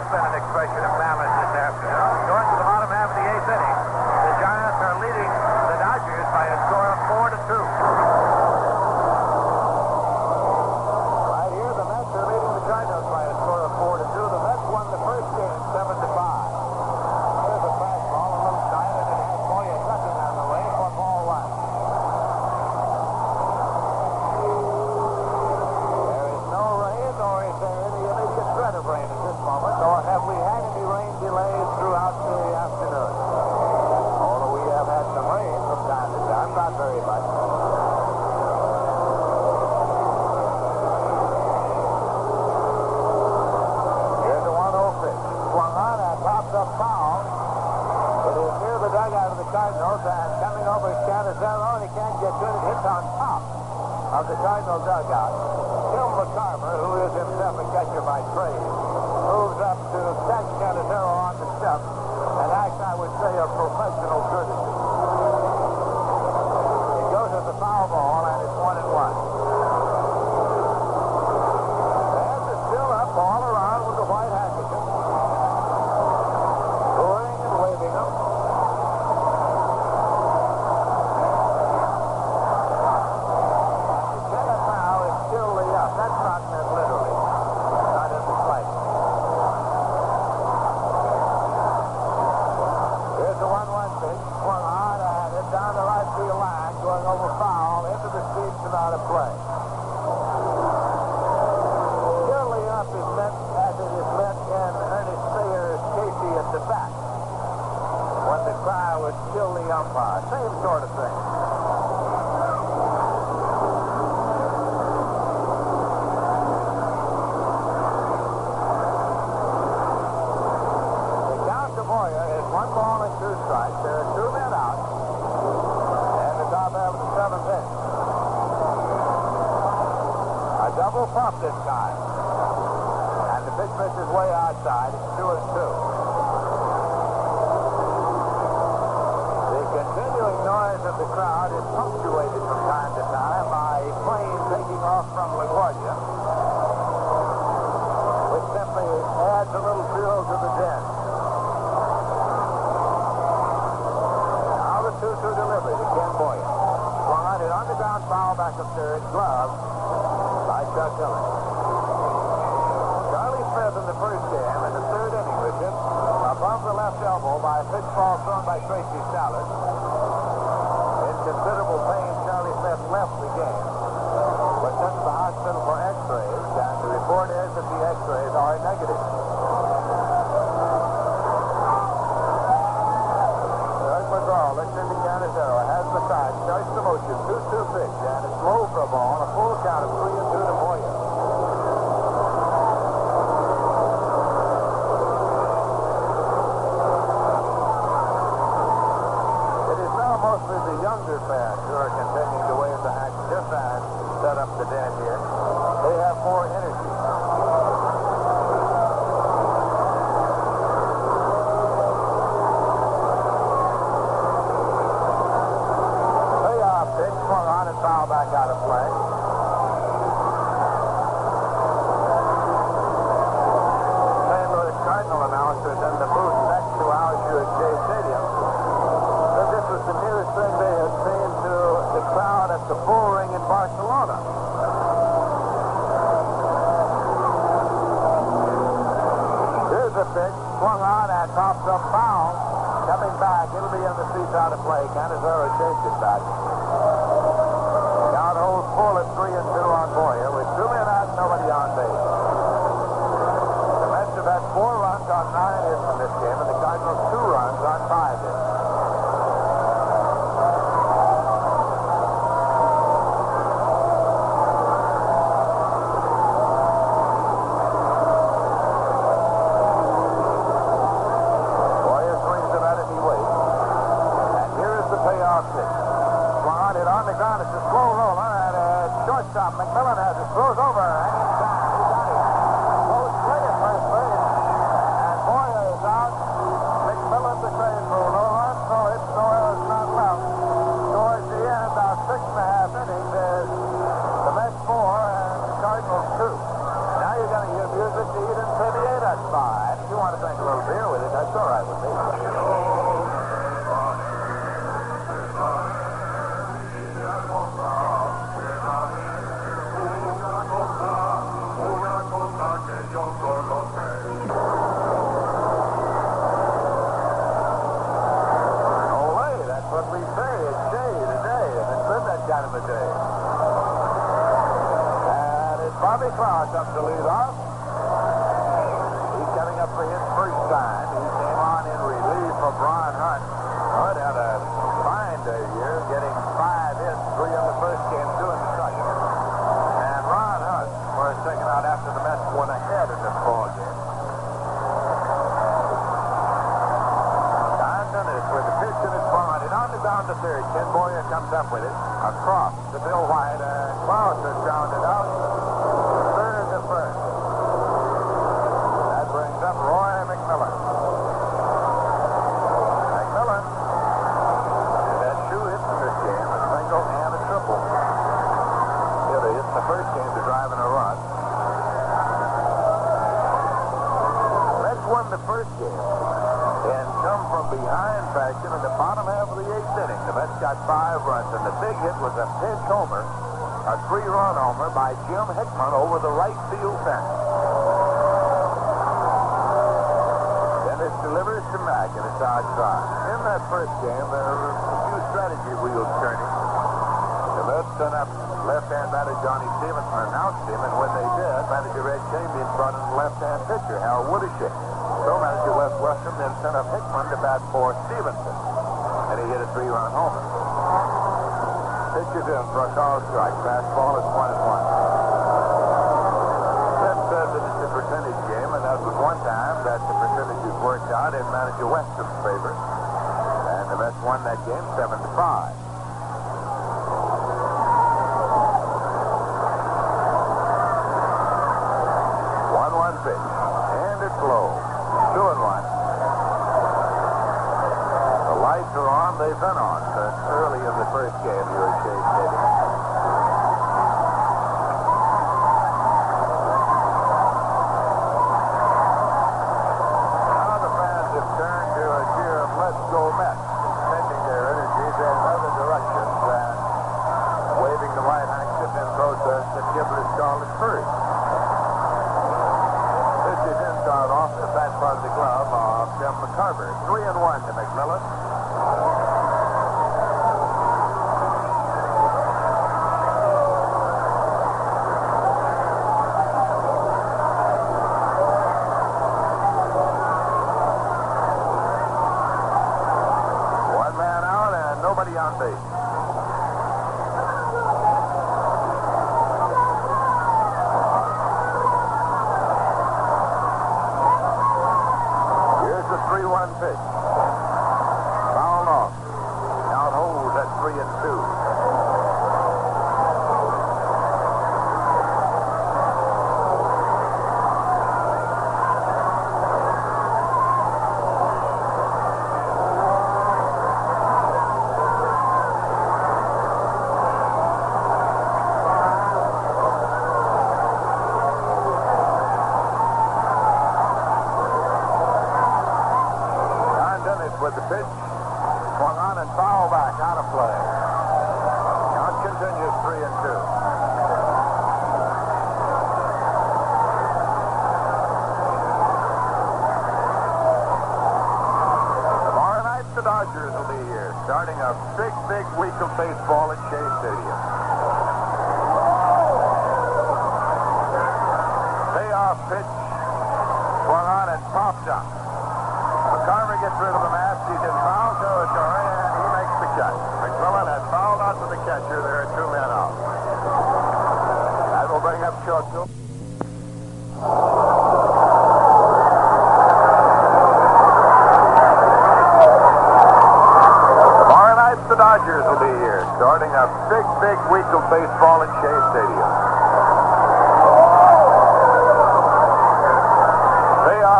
There's been an expression of malice this afternoon.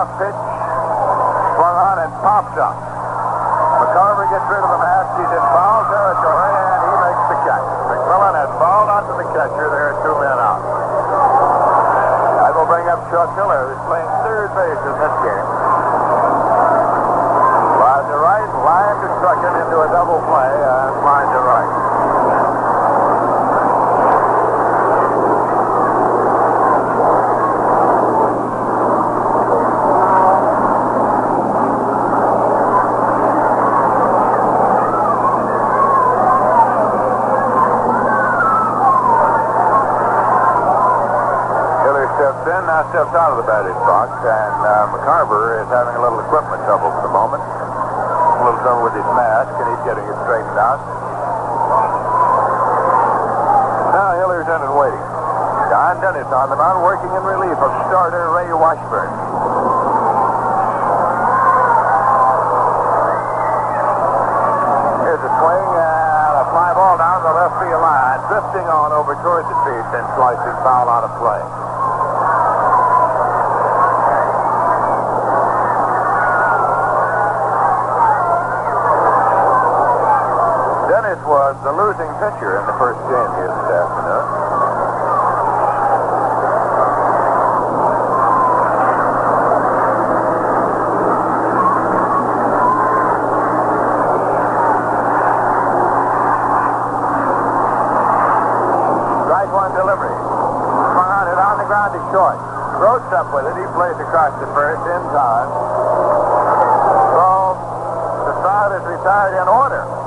Pitch, swung on and popped up. McCarver gets rid of the mask. He's in foul territory, and he makes the catch. McMillan has fouled onto the catcher. There are two men out. I will bring up Chuck Hiller, who's playing third base in this game. Line to right, line to second into a double play, and line to right. Hiller steps in, now steps out of the batter's box, and uh, McCarver is having a little equipment trouble for the moment. A little trouble with his mask, and he's getting it straightened out. Now Hiller's in and waiting. Don Dennis on the mound, working in relief of starter Ray Washburn. Here's a swing and a fly ball down the left field line, drifting on over towards the seats and slicing foul out of play. Dennis was the losing pitcher in the first game here this afternoon. Strike one delivery. On it on the ground to short. Rhodes up with it. He plays across the first in time. So the side is retired in order.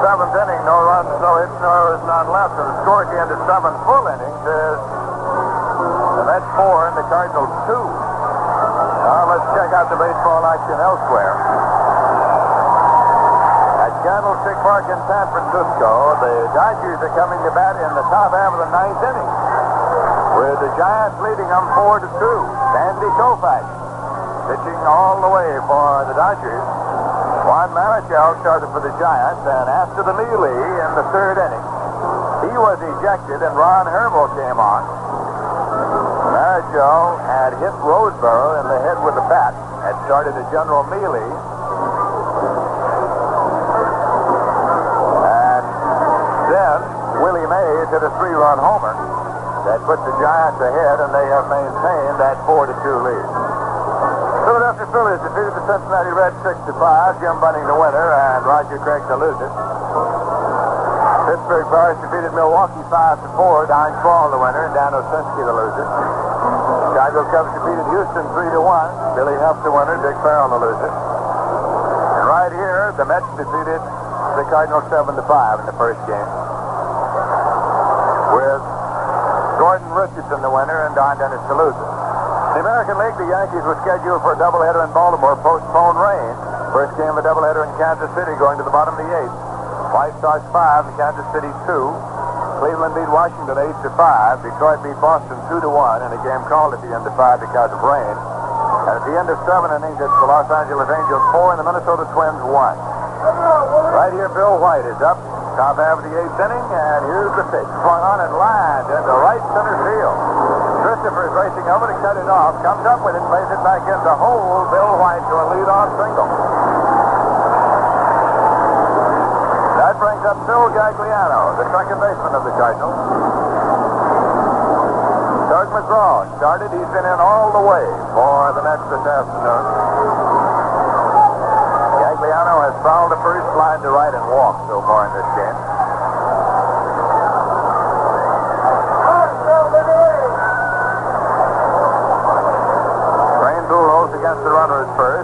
Seventh inning, no runs, no hits, no errors, none left. So the score at the end of seven full innings is the Mets four and the Cardinals two. Now let's check out the baseball action elsewhere. At Candlestick Park in San Francisco. The Dodgers are coming to bat in the top half of the ninth inning, with the Giants leading them four to two. Sandy Koufax pitching all the way for the Dodgers. Juan Marichal started for the Giants, and after the melee in the third inning, he was ejected, and Ron Herbel came on. Marichal had hit Roseboro in the head with a bat, had started a general melee, and then Willie Mays hit a three-run homer that put the Giants ahead, and they have maintained that four to two lead. Phillies defeated the Cincinnati Reds six to five. Jim Bunning the winner, and Roger Craig the loser. Pittsburgh Pirates defeated Milwaukee five to four. Don Schwall the winner, and Dan Osinski the loser. Chicago Cubs defeated Houston three to one. Billy Hoeft the winner, Dick Farrell the loser. And right here, the Mets defeated the Cardinals seven to five in the first game. With Gordon Richardson the winner and Don Dennis the loser. The American League, the Yankees were scheduled for a doubleheader in Baltimore, postponed rain. First game of a doubleheader in Kansas City, going to the bottom of the eighth. White Sox five, Kansas City two. Cleveland beat Washington eight to five. Detroit beat Boston two to one in a game called at the end of five because of rain. And at the end of seven innings, it's the Los Angeles Angels four and the Minnesota Twins one. Right here, Bill White is up, top half of the eighth inning, and here's the pitch. Swung on and lined into right center field. Christopher is racing over to cut it off, comes up with it, plays it back in into hole. Bill White to a leadoff single. That brings up Phil Gagliano, the second baseman of the Cardinals. Tug McGraw started. He's been in all the way for the Mets this afternoon. Gagliano has fouled the first line to right and walked so far in this game. Rain Bull against the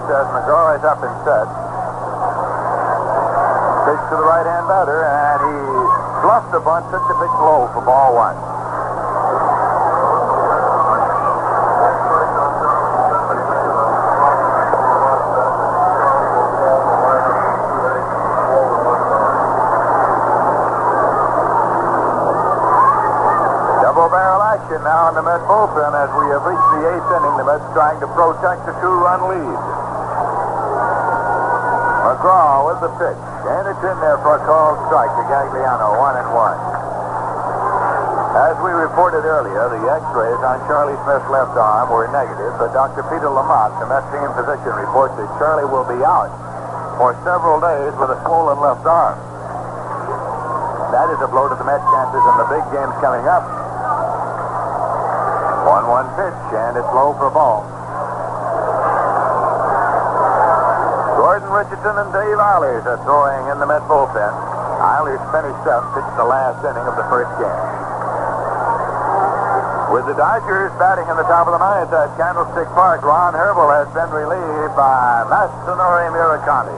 as McGraw is up and set. Pitch to the right-hand batter, and he bluffed the bunt, took the pitch low for ball one. Double barrel action now in the Met bullpen as we have reached the eighth inning. The Mets trying to protect the two-run lead. McGraw with the pitch. And it's in there for a called strike to Gagliano, one and one. As we reported earlier, the x-rays on Charlie Smith's left arm were negative, but Dr. Peter LaMotte, the Met team physician, reports that Charlie will be out for several days with a swollen left arm. That is a blow to the Met chances in the big games coming up. 1-1 pitch, and it's low for a ball. Gordon Richardson and Dave Eilers are throwing in the Met bullpen. Eilers finished up, pitched the last inning of the first game. With the Dodgers batting in the top of the ninth at Candlestick Park, Ron Herbel has been relieved by Masanori Murakami.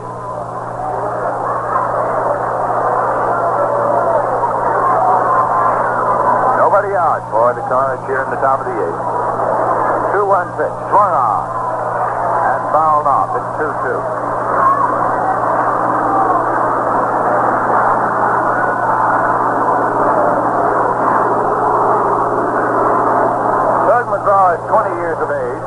Nobody out for the Cards here in the top of the eighth. 2-1 pitch, swung on, and fouled off. It's 2-2. Tug McGraw is 20 years of age.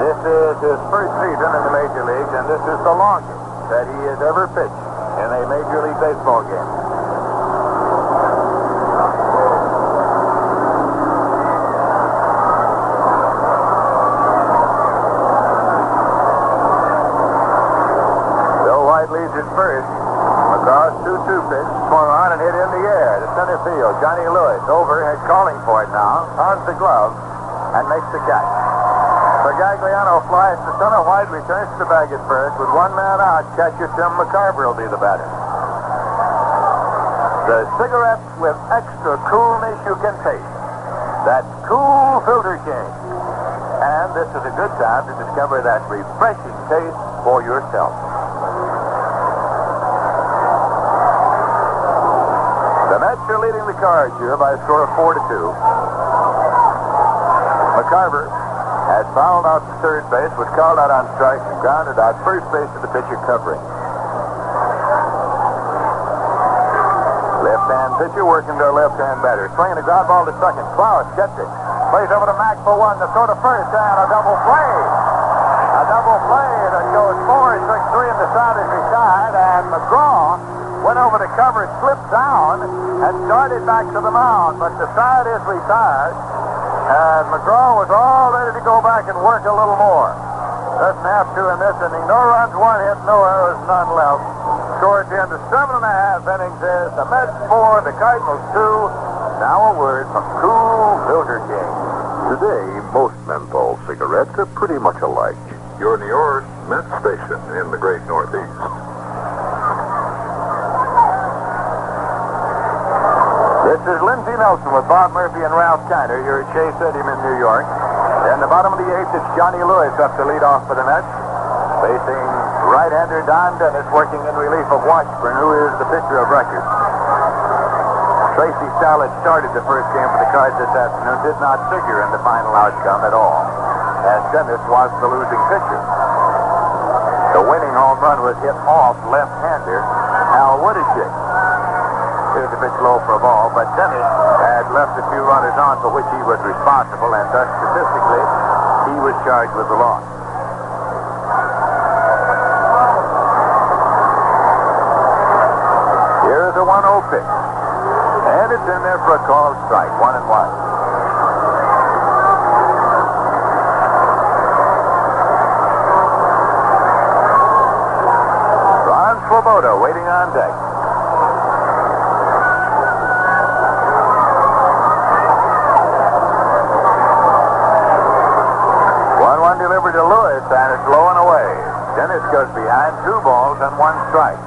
This is his first season in the major leagues, and this is the longest that he has ever pitched in a Major League Baseball game. Bill White leads at first. McGraw's 2-2 pitch swung on and hit in the air to center field. Johnny Lewis over, overhead calling for it now. Pounds the glove and makes the catch. Gagliano flies to center. White returns to the bag at first. With one man out, catcher Tim McCarver will be the batter. The cigarette with extra coolness you can taste. That cool filter king. And this is a good time to discover that refreshing taste for yourself. The Mets are leading the Cards here by a score of four to two. McCarver had fouled out to third base, was called out on strikes and grounded out first base to the pitcher covering. left-hand pitcher working their left-hand batter. Swinging a ground ball to second. Klaus gets it. Plays over to Mack for one. The throw to first and a double play. A double play that goes four. He took three in and decided to side. And McGraw went over to cover, slipped down, and started back to the mound. But the side is retired. And McGraw was all ready to go back and work a little more. Doesn't have to in this inning. No runs, one hit, no errors, none left. Score at the end of seven and a half innings is the Mets four, the Cardinals two. Now a word from Kool Filter King. Today, most menthol cigarettes are pretty much alike. You're near your Met station in the great Northeast. This is Lindsey Nelson with Bob Murphy and Ralph Kiner here at Shea Stadium in New York. In the bottom of the eighth, it's Johnny Lewis up to lead off for the Mets. Facing right-hander Don Dennis working in relief of Washburn, who is the pitcher of record. Tracy Stallard started the first game for the Cards this afternoon, did not figure in the final outcome at all, as Dennis was the losing pitcher. The winning home run was hit off left-hander Al Woodeshick. Here's a pitch low for a ball, but Dennis had left a few runners on for which he was responsible, and thus statistically, he was charged with the loss. Here's a 1-0 pitch. And it's in there for a called strike, one and one. Ron Swoboda waiting on deck. Goes behind two balls and one strike.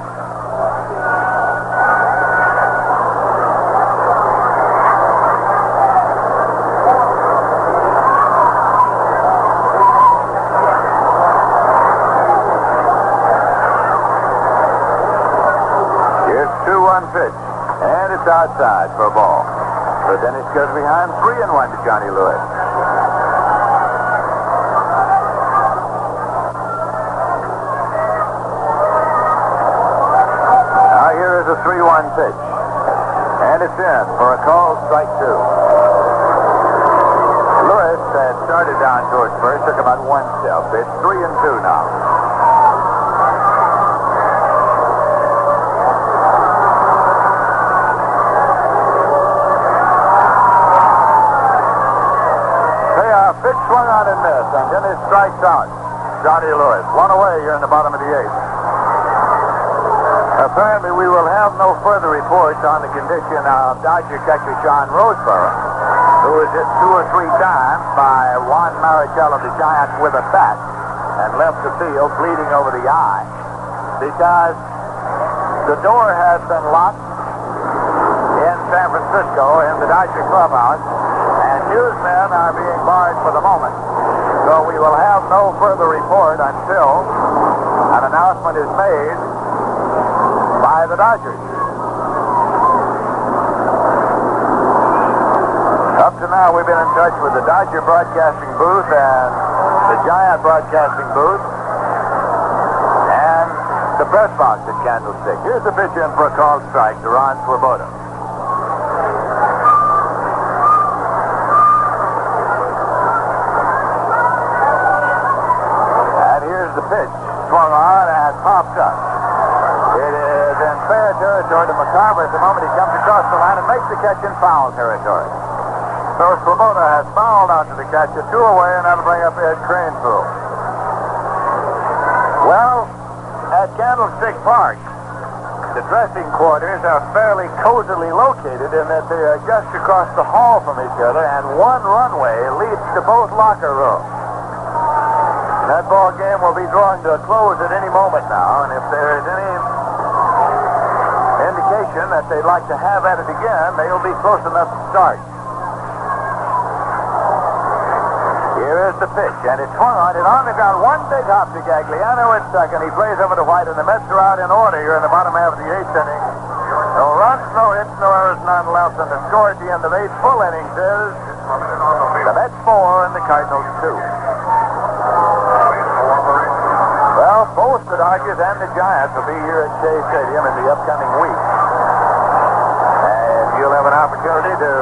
Here's two one pitch, and it's outside for a ball. So Dennis goes behind three and one to Johnny Lewis. 3-1 pitch. And it's in for a call strike two. Lewis had started down towards first, took about one step. It's three and two now. They are pitch swung on and missed, and then it strikes out. Johnny Lewis, one away here in the bottom of the eighth. Apparently, we will have no further reports on the condition of Dodger catcher John Roseboro, who was hit two or three times by Juan Marichal of the Giants with a bat and left the field bleeding over the eye because the door has been locked in San Francisco in the Dodger clubhouse, and newsmen are being barred for the moment. So we will have no further report until an announcement is made by the Dodgers. Up to now, we've been in touch with the Dodger broadcasting booth and the Giant broadcasting booth and the press box at Candlestick. Here's the pitch in for a called strike to Ron Swoboda. And here's the pitch swung on and popped up. Territory to McCarver at the moment he comes across the line and makes the catch in foul territory. So Swoboda has fouled out to the catcher, two away, and that'll bring up Ed Kranepool. Well, at Candlestick Park, the dressing quarters are fairly cozily located in that they are just across the hall from each other, and one runway leads to both locker rooms. That ball game will be drawing to a close at any moment now, and if there is any that they'd like to have at it again, they'll be close enough to start. Here is the pitch, and it's swung on it on the ground. One big hop to Gagliano at second. He plays over to White, and the Mets are out in order here in the bottom half of the eighth inning. No runs, no hits, no errors, none left, and the score at the end of eight full innings is the Mets four and the Cardinals two. Well, both the Dodgers and the Giants will be here at Shea Stadium in the upcoming week. You'll have an opportunity to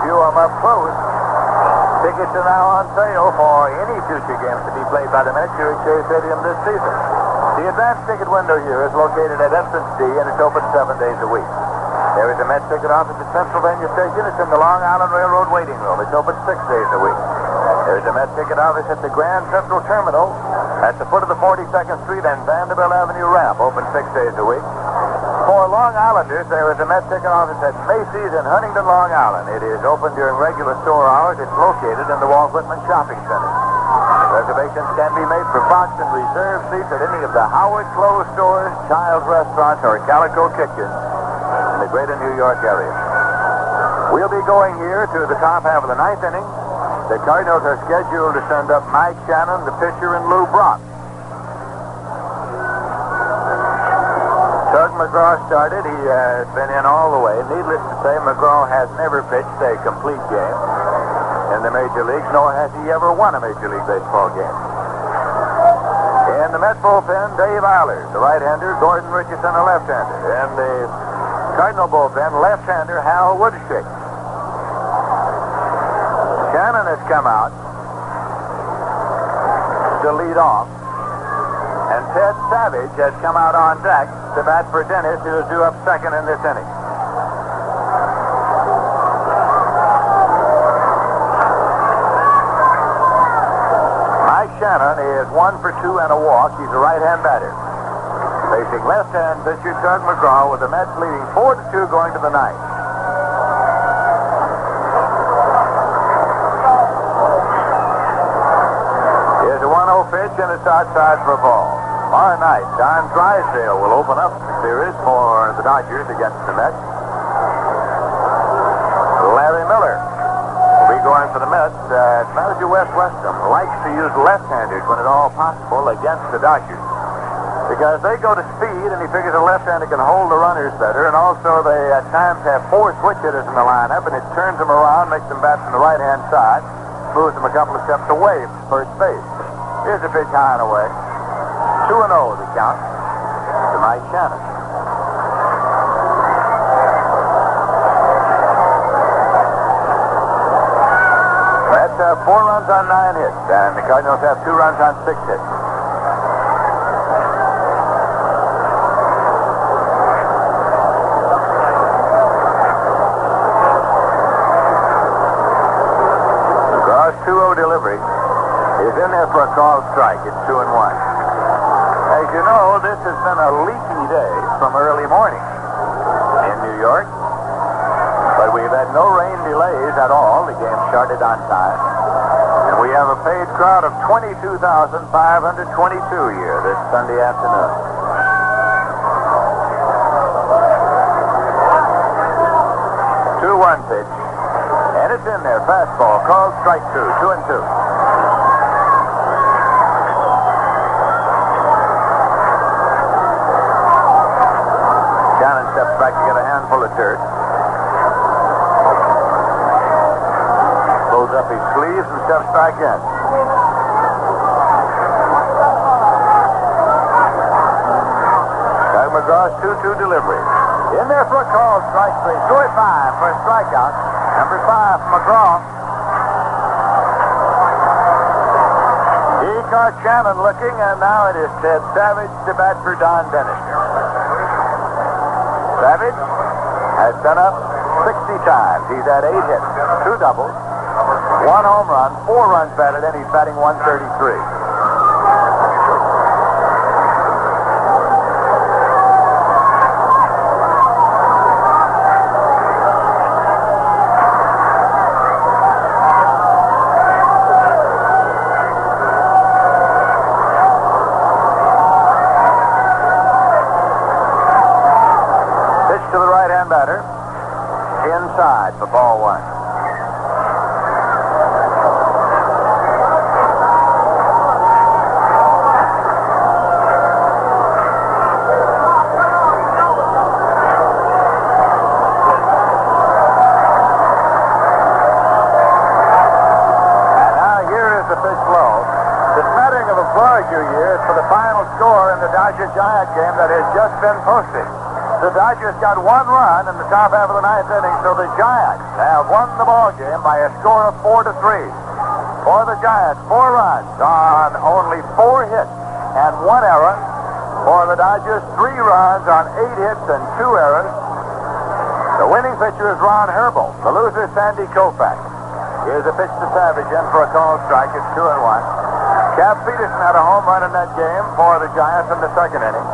view them up close. Tickets are now on sale for any future games to be played by the Mets here at Shea Stadium this season. The advanced ticket window here is located at entrance D, and it's open seven days a week. There is a Mets ticket office at Pennsylvania Station. It's in the Long Island Railroad waiting room. It's open six days a week. There is a Mets ticket office at the Grand Central Terminal at the foot of the 42nd Street and Vanderbilt Avenue ramp, open six days a week. For Long Islanders, there is a Met ticket office at Macy's in Huntington, Long Island. It is open during regular store hours. It's located in the Walt Whitman Shopping Center. Reservations can be made for box and reserve seats at any of the Howard Clothes stores, Child's Restaurants, or Calico Kitchens in the greater New York area. We'll be going here to the top half of the ninth inning. The Cardinals are scheduled to send up Mike Shannon, the pitcher, and Lou Brock. McGraw started. He uh, has been in all the way. Needless to say, McGraw has never pitched a complete game in the major leagues, nor has he ever won a Major League Baseball game. In the Met bullpen, Dave Eilers, the right-hander, Gordon Richardson, a left-hander. And the Cardinal bullpen, left-hander Hal Woodeshick. Shannon has come out to lead off. Ted Savage has come out on deck to bat for Dennis, who is due up second in this inning. Mike Shannon is one for two and a walk. He's a right-hand batter. Facing left-hand pitcher Tug McGraw with the Mets leading four to two going to the ninth. Here's a 1-0 pitch and it's outside for a ball. Tomorrow night, Don Drysdale will open up the series for the Dodgers against the Mets. Larry Miller will be going for the Mets. Uh, manager Wes Westrum likes to use left-handers when at all possible against the Dodgers because they go to speed, and he figures a left-hander can hold the runners better, and also they at times have four switch hitters in the lineup, and it turns them around, makes them bat from the right-hand side, moves them a couple of steps away from first base. Here's a pitch high and away. 2 and 0 the count to Mike Shannon. Mets have uh, four runs on nine hits, and the Cardinals have two runs on six hits. 2-0 delivery is in there for a called strike. It's 2 and 1. As you know, this has been a leaky day from early morning in New York. But we've had no rain delays at all. The game started on time. And we have a paid crowd of 22,522 here this Sunday afternoon. Two-one pitch. And it's in there. Fastball. Called strike two. Two and two. Shannon steps back of dirt. Pulls up his sleeves and steps back in. Tug McGraw's 2-2 delivery. In there for a call, strike three. Two five for a strikeout. Number five, McGraw. Caught Shannon looking, and now it is Ted Savage to bat for Don Dennis. Savage has done up 60 times. He's had eight hits, two doubles, one home run, four runs batted in. He's batting 133. Score in the Dodger Giant game that has just been posted. The Dodgers got one run in the top half of the ninth inning, so the Giants have won the ball game by a score of four to three. For the Giants, four runs on only four hits and one error. For the Dodgers, three runs on eight hits and two errors. The winning pitcher is Ron Herbel. The loser, Sandy Koufax. Here's a pitch to Savage in for a call strike. It's two and one. Cap Peterson had a home run in that game for the Giants in the second inning.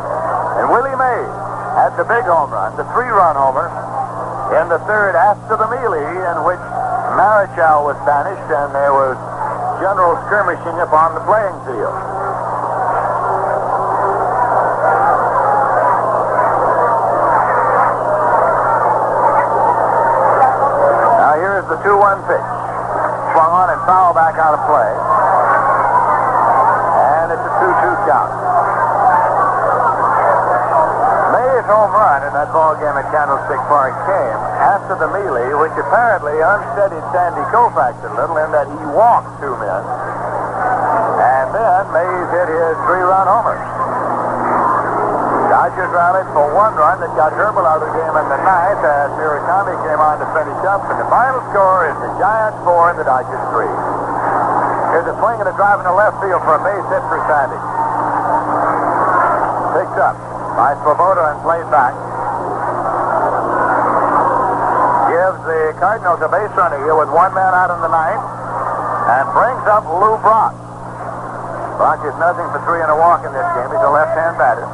And Willie Mays had the big home run, the three-run homer, in the third after the melee in which Marichal was banished and there was general skirmishing upon the playing field. Now here's the 2-1 pitch. Swung on and foul back out of play. And it's a 2-2 count. Home run in that ball game at Candlestick Park came after the melee, which apparently unsteadied Sandy Koufax a little in that he walked two men. And then Mays hit his three-run homer. Dodgers rallied for one run that got Herbel out of the game in the ninth as Murakami came on to finish up. And the final score is the Giants four and the Dodgers three. Here's a swing and a drive in the left field for a base hit for Sandy. Picked up by Swoboda and played back. Gives the Cardinals a base runner here with one man out in the ninth and brings up Lou Brock. Brock is nothing for three and a walk in this game. He's a left-hand batter.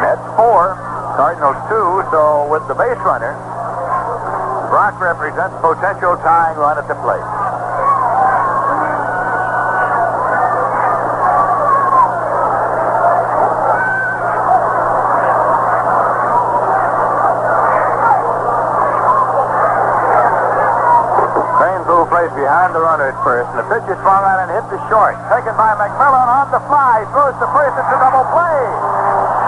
Mets four, Cardinals two, so with the base runner, Brock represents potential tying run at the plate. Behind the runner at first, and the pitch is swung on and hit the short. Taken by McMillan on the fly, throws to first. A double play.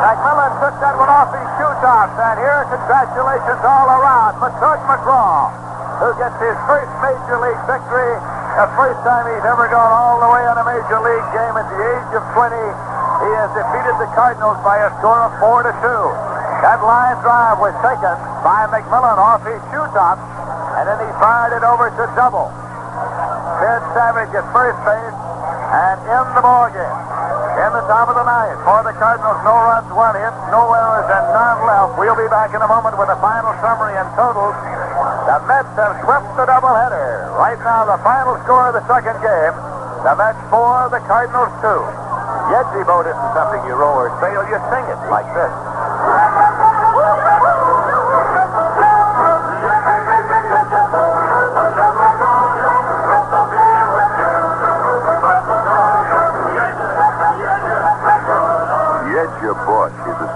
McMillan took that one off his shoe tops, and here, are congratulations all around for Tug McGraw, who gets his first major league victory, the first time he's ever gone all the way in a major league game at the age of 20. He has defeated the Cardinals by a score of four to two. That line drive was taken by McMillan off his shoe tops, and then he fired it over to double. Ted Savage at first base, and in the ball game. In the top of the ninth for the Cardinals, no runs, one hit, no errors, and none left. We'll be back in a moment with a final summary and totals. The Mets have swept the doubleheader. Right now, the final score of the second game: the Mets four, the Cardinals two. Yetzi boat isn't something you row or sail; you sing it like this.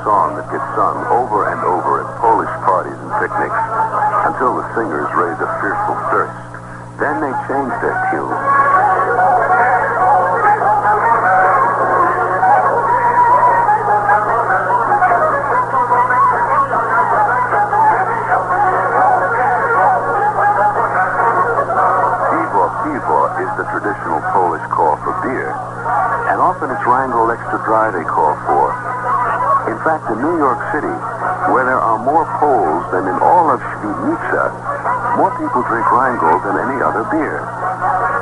Song that gets sung over and over at Polish parties and picnics until the singers raise a fearful thirst. Then they change their tune. Is the traditional Polish call for beer, and often it's Rheingold Extra Dry they call for. In fact, in New York City, where there are more Poles than in all of Świdnica, more people drink Rheingold than any other beer.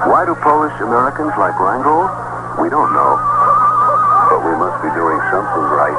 Why do Polish Americans like Rheingold? We don't know. But we must be doing something right.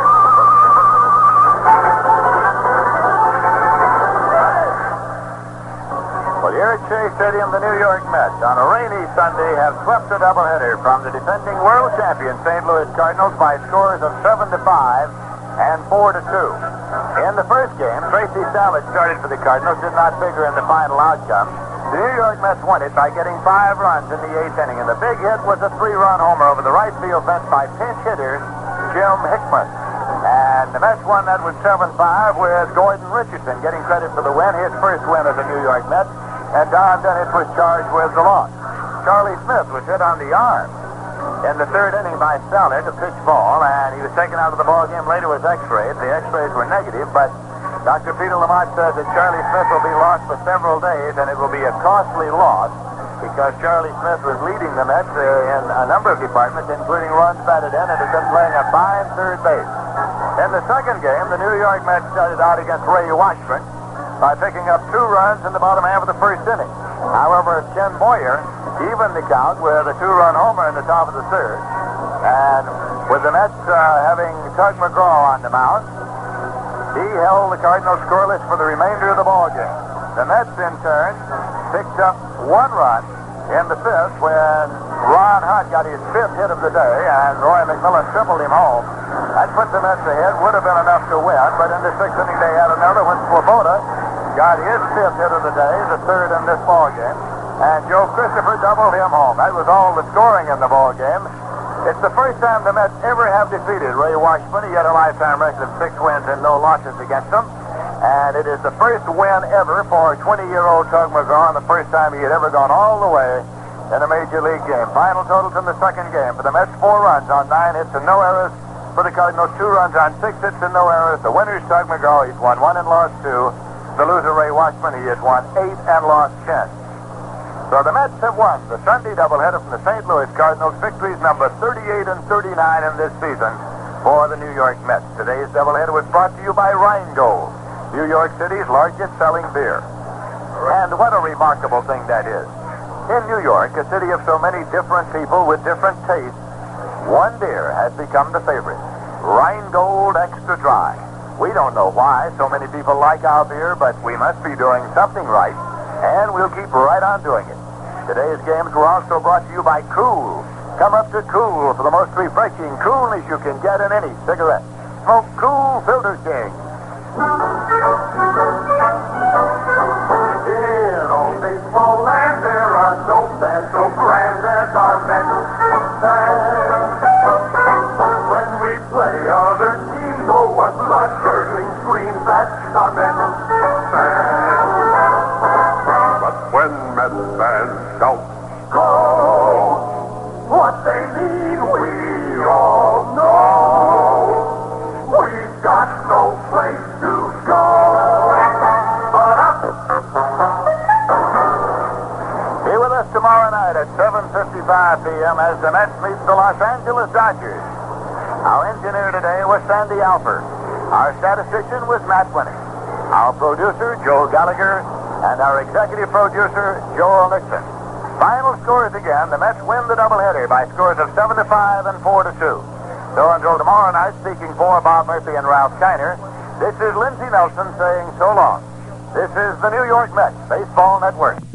Well, here at Shea Stadium, the New York Mets on a rainy Sunday have swept a doubleheader from the defending world champion St. Louis Cardinals by scores of 7 to 5 and 4 to 2. In the first game, Tracy Savage started for the Cardinals, did not figure in the final outcome. The New York Mets won it by getting five runs in the eighth inning, and the big hit was a three-run homer over the right field fence by pinch hitter Jim Hickman. And the Mets won that with 7-5 with Gordon Richardson getting credit for the win, his first win as a New York Met. And Don Dennis was charged with the loss. Charlie Smith was hit on the arm in the third inning by Feller to pitch ball, and he was taken out of the ball game later with x-rays. The x-rays were negative, but Dr. Peter LaMotte says that Charlie Smith will be lost for several days, and it will be a costly loss because Charlie Smith was leading the Mets uh, in a number of departments, including runs batted in, and has been playing a fine third base. In the second game, the New York Mets started out against Ray Washburn by picking up two runs in the bottom half of the first inning. However, Ken Boyer evened the count with a two-run homer in the top of the third. And with the Mets uh, having Tug McGraw on the mound, he held the Cardinals scoreless for the remainder of the ball game. The Mets, in turn, picked up one run in the fifth when Ron Hunt got his fifth hit of the day and Roy McMillan tripled him home. That put the Mets ahead. Would have been enough to win, but in the sixth inning they had another when Swoboda got his fifth hit of the day, the third in this ball game, and Joe Christopher doubled him home. That was all the scoring in the ball game. It's the first time the Mets ever have defeated Ray Washburn. He had a lifetime record of six wins and no losses against them. And it is the first win ever for 20-year-old Tug McGraw, and the first time he had ever gone all the way in a major league game. Final totals in the second game for the Mets: four runs on nine hits and no errors. For the Cardinals, two runs on six hits and no errors. The winner's Tug McGraw. He's won one and lost two. The loser Ray Washburn. He has won eight and lost ten. So the Mets have won the Sunday doubleheader from the St. Louis Cardinals. Victories number 38 and 39 in this season for the New York Mets. Today's doubleheader was brought to you by Rheingold, New York City's largest selling beer. And what a remarkable thing that is. In New York, a city of so many different people with different tastes, one beer has become the favorite. Rheingold Extra Dry. We don't know why so many people like our beer, but we must be doing something right, and we'll keep right on doing it. Today's games were also brought to you by Kool. Come up to Kool for the most refreshing coolness you can get in any cigarette. Smoke Kool Filter King. In old baseball land, there are no fans so grand as our Mets fans. When we play other teams, oh, what blood-curdling screams that our Mets fans. But when Mets fans p.m. as the Mets meet the Los Angeles Dodgers. Our engineer today was Sandy Alper. Our statistician was Matt Winning. Our producer, Joe Gallagher, and our executive producer, Joel Nixon. Final scores again. The Mets win the doubleheader by scores of 7 to 5 and 4 to 2. So until tomorrow night, speaking for Bob Murphy and Ralph Kiner, this is Lindsey Nelson saying so long. This is the New York Mets Baseball Network.